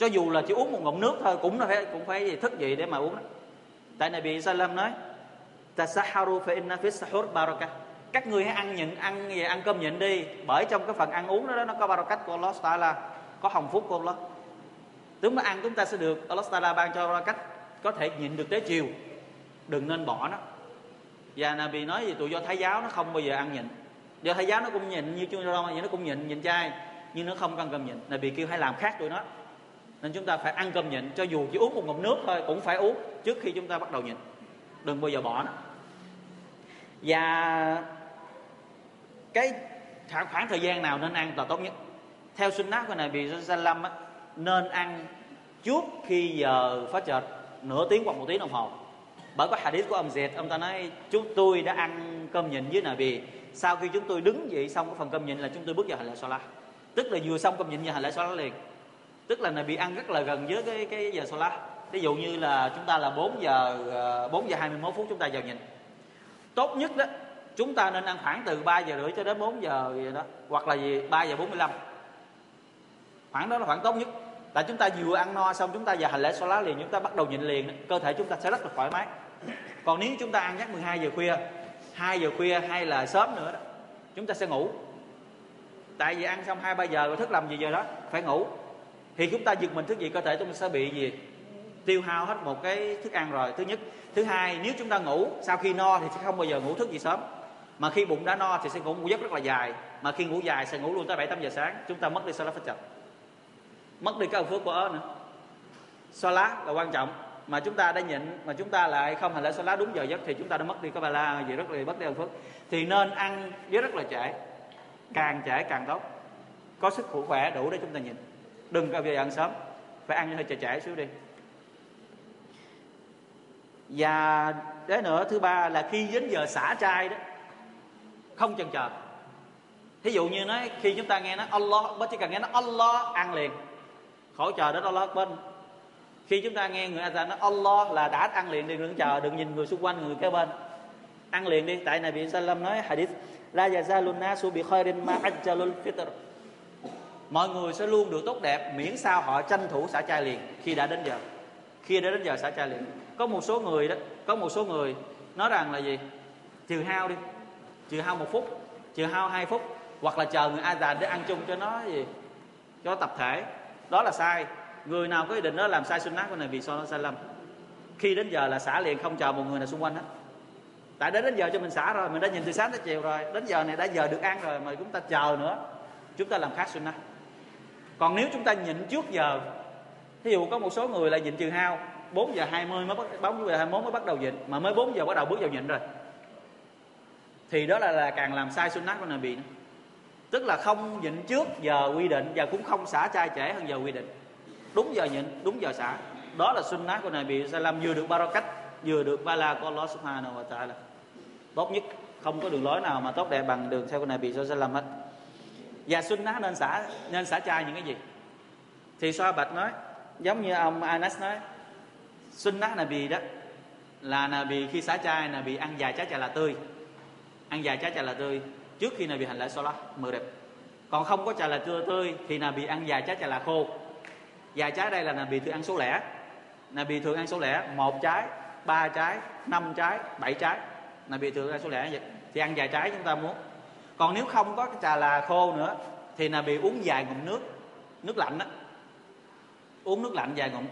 cho dù là chỉ uống một ngụm nước thôi cũng phải cũng phải gì thức dậy để mà uống đó. Tại này bị Salam nói tasaharu fa inna fi sahur baraka. Các người hãy ăn nhịn ăn về ăn cơm nhịn đi bởi trong cái phần ăn uống đó, đó nó có barakat của Allah Taala có hồng phúc của Allah. Chúng ta ăn chúng ta sẽ được Allah Taala ban cho barakat có thể nhịn được tới chiều. Đừng nên bỏ nó. Và Nabi nói gì? Tụi do thái giáo nó không bao giờ ăn nhịn. Do thái giáo nó cũng nhịn như chúng ta nó cũng nhịn nhịn chay nhưng nó không ăn cơm nhịn. Nabi kêu hãy làm khác tụi nó nên chúng ta phải ăn cơm nhịn cho dù chỉ uống một ngụm nước thôi cũng phải uống trước khi chúng ta bắt đầu nhịn. Đừng bao giờ bỏ nó. Và cái khoảng thời gian nào nên ăn là tốt nhất. Theo sunnah của Nabi Sallam á, nên ăn trước khi giờ phát chợt nửa tiếng hoặc một tiếng đồng hồ. Bởi có hadith của ông dẹt ông ta nói chúng tôi đã ăn cơm nhịn với Nabi sau khi chúng tôi đứng dậy xong cái phần cơm nhịn là chúng tôi bước vào hành lễ salat tức là vừa xong cơm nhịn vào hành lễ salat liền tức là Nabi ăn rất là gần với cái cái giờ salat. Ví dụ như là chúng ta là 4 giờ ờ, 4 giờ 21 phút chúng ta vào nhìn. Tốt nhất đó, chúng ta nên ăn khoảng từ 3 giờ rưỡi cho đến 4 giờ gì đó, hoặc là gì 3 giờ 45 khoảng đó là khoảng tốt nhất. Tại chúng ta vừa ăn no xong, chúng ta vào hành lễ xoa lá liền, chúng ta bắt đầu nhịn liền, cơ thể chúng ta sẽ rất là thoải mái. Còn nếu chúng ta ăn nhắc 12 giờ khuya 2 giờ khuya hay là sớm nữa đó, chúng ta sẽ ngủ. Tại vì ăn xong hai, ba giờ rồi thức làm gì giờ đó? Phải ngủ thì chúng ta giật mình thức dậy cơ thể chúng ta sẽ bị gì? Tiêu hao hết một cái thức ăn rồi. Thứ nhất. Thứ hai, nếu chúng ta ngủ, sau khi no thì sẽ không bao giờ ngủ thức gì sớm. Mà khi bụng đã no thì sẽ ngủ ngủ giấc rất là dài. Mà khi ngủ dài sẽ ngủ luôn tới bảy, tám giờ sáng. Chúng ta mất đi salat phát chậm mất đi cái phước của ớ nữa. Salat là quan trọng. Mà chúng ta đã nhịn, mà chúng ta lại không hành lễ salat đúng giờ giấc thì chúng ta đã mất đi cái ba la gì rất là mất đi ơn phước. Thì nên ăn với rất là trễ. Càng trễ càng tốt. Có sức khỏe đủ để chúng ta nhịn đừng có về ăn sớm phải ăn hơi trễ trễ xíu đi. Và cái nữa thứ ba là khi đến giờ xả trai đó, không chần chờ. Thí dụ như nói, khi chúng ta nghe nó Allah bất chỉ cần nghe nó Allah ăn liền khỏi chờ đến Allah bên khi chúng ta nghe người Azan nói Allah là đã ăn liền đi đừng chờ, đừng nhìn người xung quanh, người kế bên. Ăn liền đi, tại này bị Salam nói hadith, la yazalun nasu bi khairin ma ajjalul fitr mọi người sẽ luôn được tốt đẹp miễn sao họ tranh thủ xả chai liền khi đã đến giờ. Khi đã đến giờ xả chai liền. Có một số người đó, có một số người nói rằng là gì? Trừ hao đi, trừ hao một phút, trừ hao hai phút, hoặc là chờ người a già để ăn chung cho nó gì? Cho tập thể. Đó là sai. Người nào có ý định đó làm sai sunnah của này vì so sai lầm khi đến giờ là xả liền, không chờ một người nào xung quanh hết. Tại đến đến giờ cho mình xả rồi, mình đã nhìn từ sáng tới chiều rồi. Đến giờ này đã giờ được ăn rồi, mà chúng ta chờ nữa. Chúng ta làm khác sunnah còn nếu chúng ta nhịn trước giờ thí dụ có một số người là nhịn trừ hao 4 giờ 20 mới bắt 4 giờ 21 mới bắt đầu nhịn mà mới 4 giờ bắt đầu bước vào nhịn rồi thì đó là, là càng làm sai sunnah của Nabi nữa. Tức là không nhịn trước giờ quy định và cũng không xả chai trễ hơn giờ quy định. Đúng giờ nhịn đúng giờ xả. Đó là sunnah của Nabi làm vừa được barakat vừa được bala của Allah Subhanahu wa Taala. Tốt nhất không có đường lối nào mà tốt đẹp bằng đường theo của Nabi làm hết và sunnah nên xả nên xả trai những cái gì? Thì xoa bạch nói, giống như ông Anas nói sunnah bì đó, là là bì khi xả là bị ăn vài trái trà là tươi. Ăn vài trái trà là tươi, trước khi là bị hành lễ salat, mờ đẹp còn không có trà là tươi tươi thì bị ăn vài trái trà là khô. Vài trái đây là là bị thường ăn số lẻ. Là bị thường ăn số lẻ, một trái, ba trái, năm trái, bảy trái. Là bị thường ăn số lẻ vậy. Thì ăn vài trái chúng ta muốn còn nếu không có cái trà là khô nữa, thì là bị uống vài ngụm nước nước lạnh đó uống nước lạnh vài ngụm.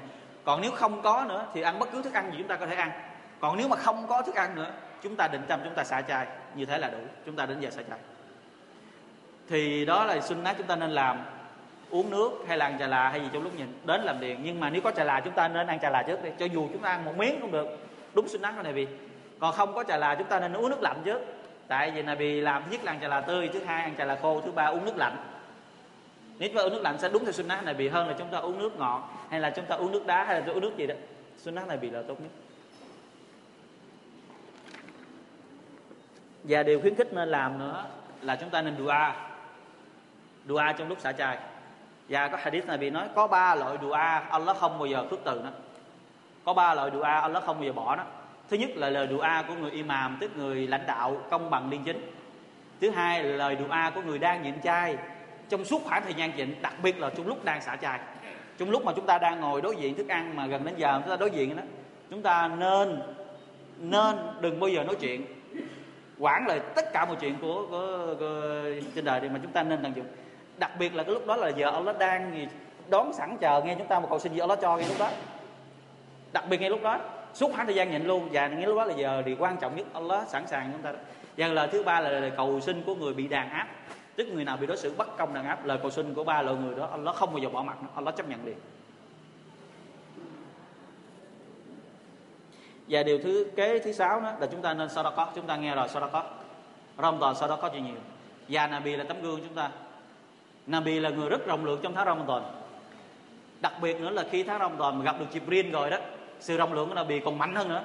Còn nếu không có nữa, thì ăn bất cứ thức ăn gì chúng ta có thể ăn. Còn nếu mà không có thức ăn nữa, chúng ta định tâm chúng ta xả chai, như thế là đủ. Chúng ta đến giờ xả chai. Thì đó là sunnah chúng ta nên làm. Uống nước hay là ăn trà là hay gì trong lúc nhìn, đến làm điện nhưng mà nếu có trà là chúng ta nên ăn trà là trước đi. Cho dù chúng ta ăn một miếng cũng được. Đúng sunnah của này vì. Còn không có trà là chúng ta nên uống nước lạnh trước tại vì Nabi làm thứ nhất là ăn trà là tươi, thứ hai ăn trà là khô, thứ ba uống nước lạnh. Nếu chúng ta uống nước lạnh sẽ đúng theo sunnah này bị hơn là chúng ta uống nước ngọt, hay là chúng ta uống nước đá, hay là uống nước gì đó. Sunnah này bị là tốt nhất. Và điều khuyến khích nên làm nữa là chúng ta nên dua. Dua trong lúc xả chai. Và có hadith này bị nói, có ba loại dua, Allah không bao giờ khước từ nó. Có ba loại dua, Allah không bao giờ bỏ nó thứ nhất là lời dua của người imam tức người lãnh đạo công bằng liêm chính. Thứ hai là lời dua của người đang nhịn chay trong suốt khoảng thời gian nhịn đặc biệt là trong lúc đang xả chay trong lúc mà chúng ta đang ngồi đối diện thức ăn mà gần đến giờ chúng ta đối diện đó chúng ta nên nên đừng bao giờ nói chuyện. Quản lại tất cả mọi chuyện của, của, của trên đời thì mà chúng ta nên tận dụng. Đặc biệt là cái lúc đó là giờ Allah đang đón sẵn chờ nghe chúng ta một cầu xin gì Allah cho ngay lúc đó. Đặc biệt ngay lúc đó suốt khoảng thời gian nhịn luôn. Và nghĩa lúc đó là giờ thì quan trọng nhất. Allah sẵn sàng chúng ta. Đó và lời thứ ba là lời cầu xin của người bị đàn áp. Tức người nào bị đối xử bất công đàn áp, lời cầu xin của ba loại người đó, Allah không bao giờ bỏ mặt nó Allah chấp nhận liền và điều thứ, kế thứ sáu đó là chúng ta nên sadaqah chúng ta nghe rồi sadaqah Ramadan sadaqah cho nhiều. Và Nabi là tấm gương chúng ta. Nabi là người rất rộng lượng trong tháng Ramadan. Đặc biệt nữa là khi tháng Ramadan mà gặp được Jibril rồi đó sự rộng lượng của Nabi còn mạnh hơn nữa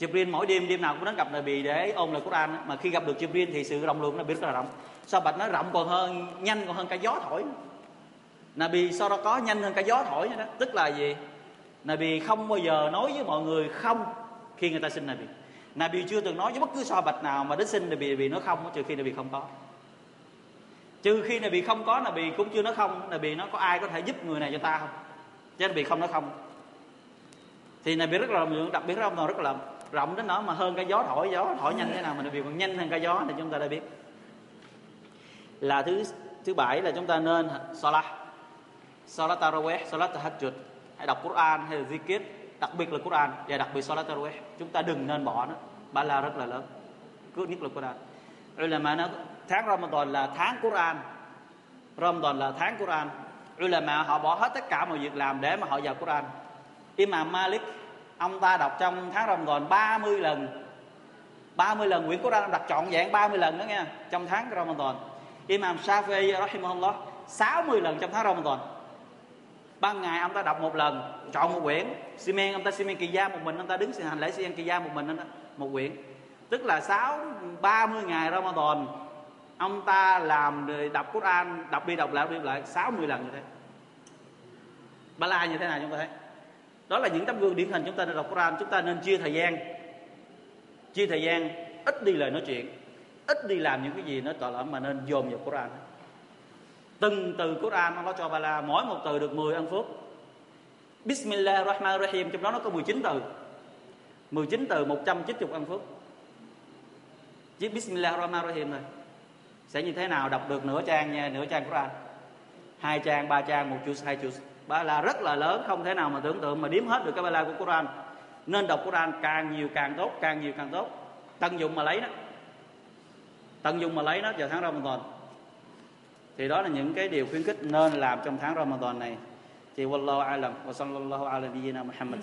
Jibril mỗi đêm đêm nào cũng đến gặp Nabi để ôn lời Quran mà khi gặp được Jibril thì sự rộng lượng của Nabi rất là rộng sao bạch nó rộng còn hơn nhanh còn hơn cả gió thổi Nabi sau đó có nhanh hơn cả gió thổi nữa đó tức là gì Nabi không bao giờ nói với mọi người không khi người ta xin Nabi Nabi chưa từng nói với bất cứ so bạch nào mà đến xin Nabi Nabi nói không trừ khi Nabi không có trừ khi Nabi không có Nabi cũng chưa nói không Nabi nó có ai có thể giúp người này cho ta không chứ Nabi không nói không thì này biết rất là rộng, đặc biệt rộng rất là rộng đến nó mà hơn cái gió thổi gió thổi nhanh thế nào mà bị còn nhanh hơn cái gió thì chúng ta đã biết. Là thứ thứ bảy là chúng ta nên salat. Salat tarawih, salat tahajjud. Hay đọc Quran hay là zikir, đặc biệt là Quran, và đặc biệt Salat Tarawih. Chúng ta đừng nên bỏ nó ba la rất là lớn. Cứ nhất là Quran. Ulama nó tháng Ramadan là tháng Quran. Ramadan là tháng Quran. Ulama họ bỏ hết tất cả mọi việc làm để mà họ vào Quran. Imam Malik, ông ta đọc trong tháng Ramadan 30 lần. 30 lần, quyển Quran đọc trọn vẹn 30 lần đó nghe, trong tháng Ramadan Imam Shafi'i, rahimahullah 60 lần trong tháng Ramadan ban ngày ông ta đọc một lần chọn một quyển. Xi men ông ta xi men kỳ gia một mình, ông ta đứng hành lễ xi men kỳ gia một mình một quyển. Tức là sáu, ba mươi ngày Ramadan ông ta làm đọc Quran đọc đi đọc lại, đọc đi đọc lại 60 lần như thế. Ba la như thế nào chúng ta thấy? Đó là những tấm gương điển hình chúng ta nên đọc Quran. Chúng ta nên chia thời gian. Chia thời gian, ít đi lời nói chuyện, ít đi làm những cái gì nó tội lỗi mà nên dồn vào Quran. Từng từ Quran Allah cho ba la, mỗi một từ được 10 ân phước Bismillah Rahman Rahim trong đó nó có 19 từ. 19 từ 190 ân phước chỉ Bismillah Rahman Rahim thôi sẽ như thế nào? Đọc được nửa trang nha, nửa trang Quran. Hai trang, ba trang, một chữ hai chữ ba la rất là lớn, không thể nào mà tưởng tượng mà điếm hết được cái ba la của Quran. Nên đọc Quran càng nhiều càng tốt, càng nhiều càng tốt. Tận dụng mà lấy nó tận dụng mà lấy nó vào tháng Ramadan. Thì đó là những cái điều khuyến khích nên làm trong tháng Ramadan này. Thì wallahu alam, wa sallallahu ala nabiyyina Muhammad.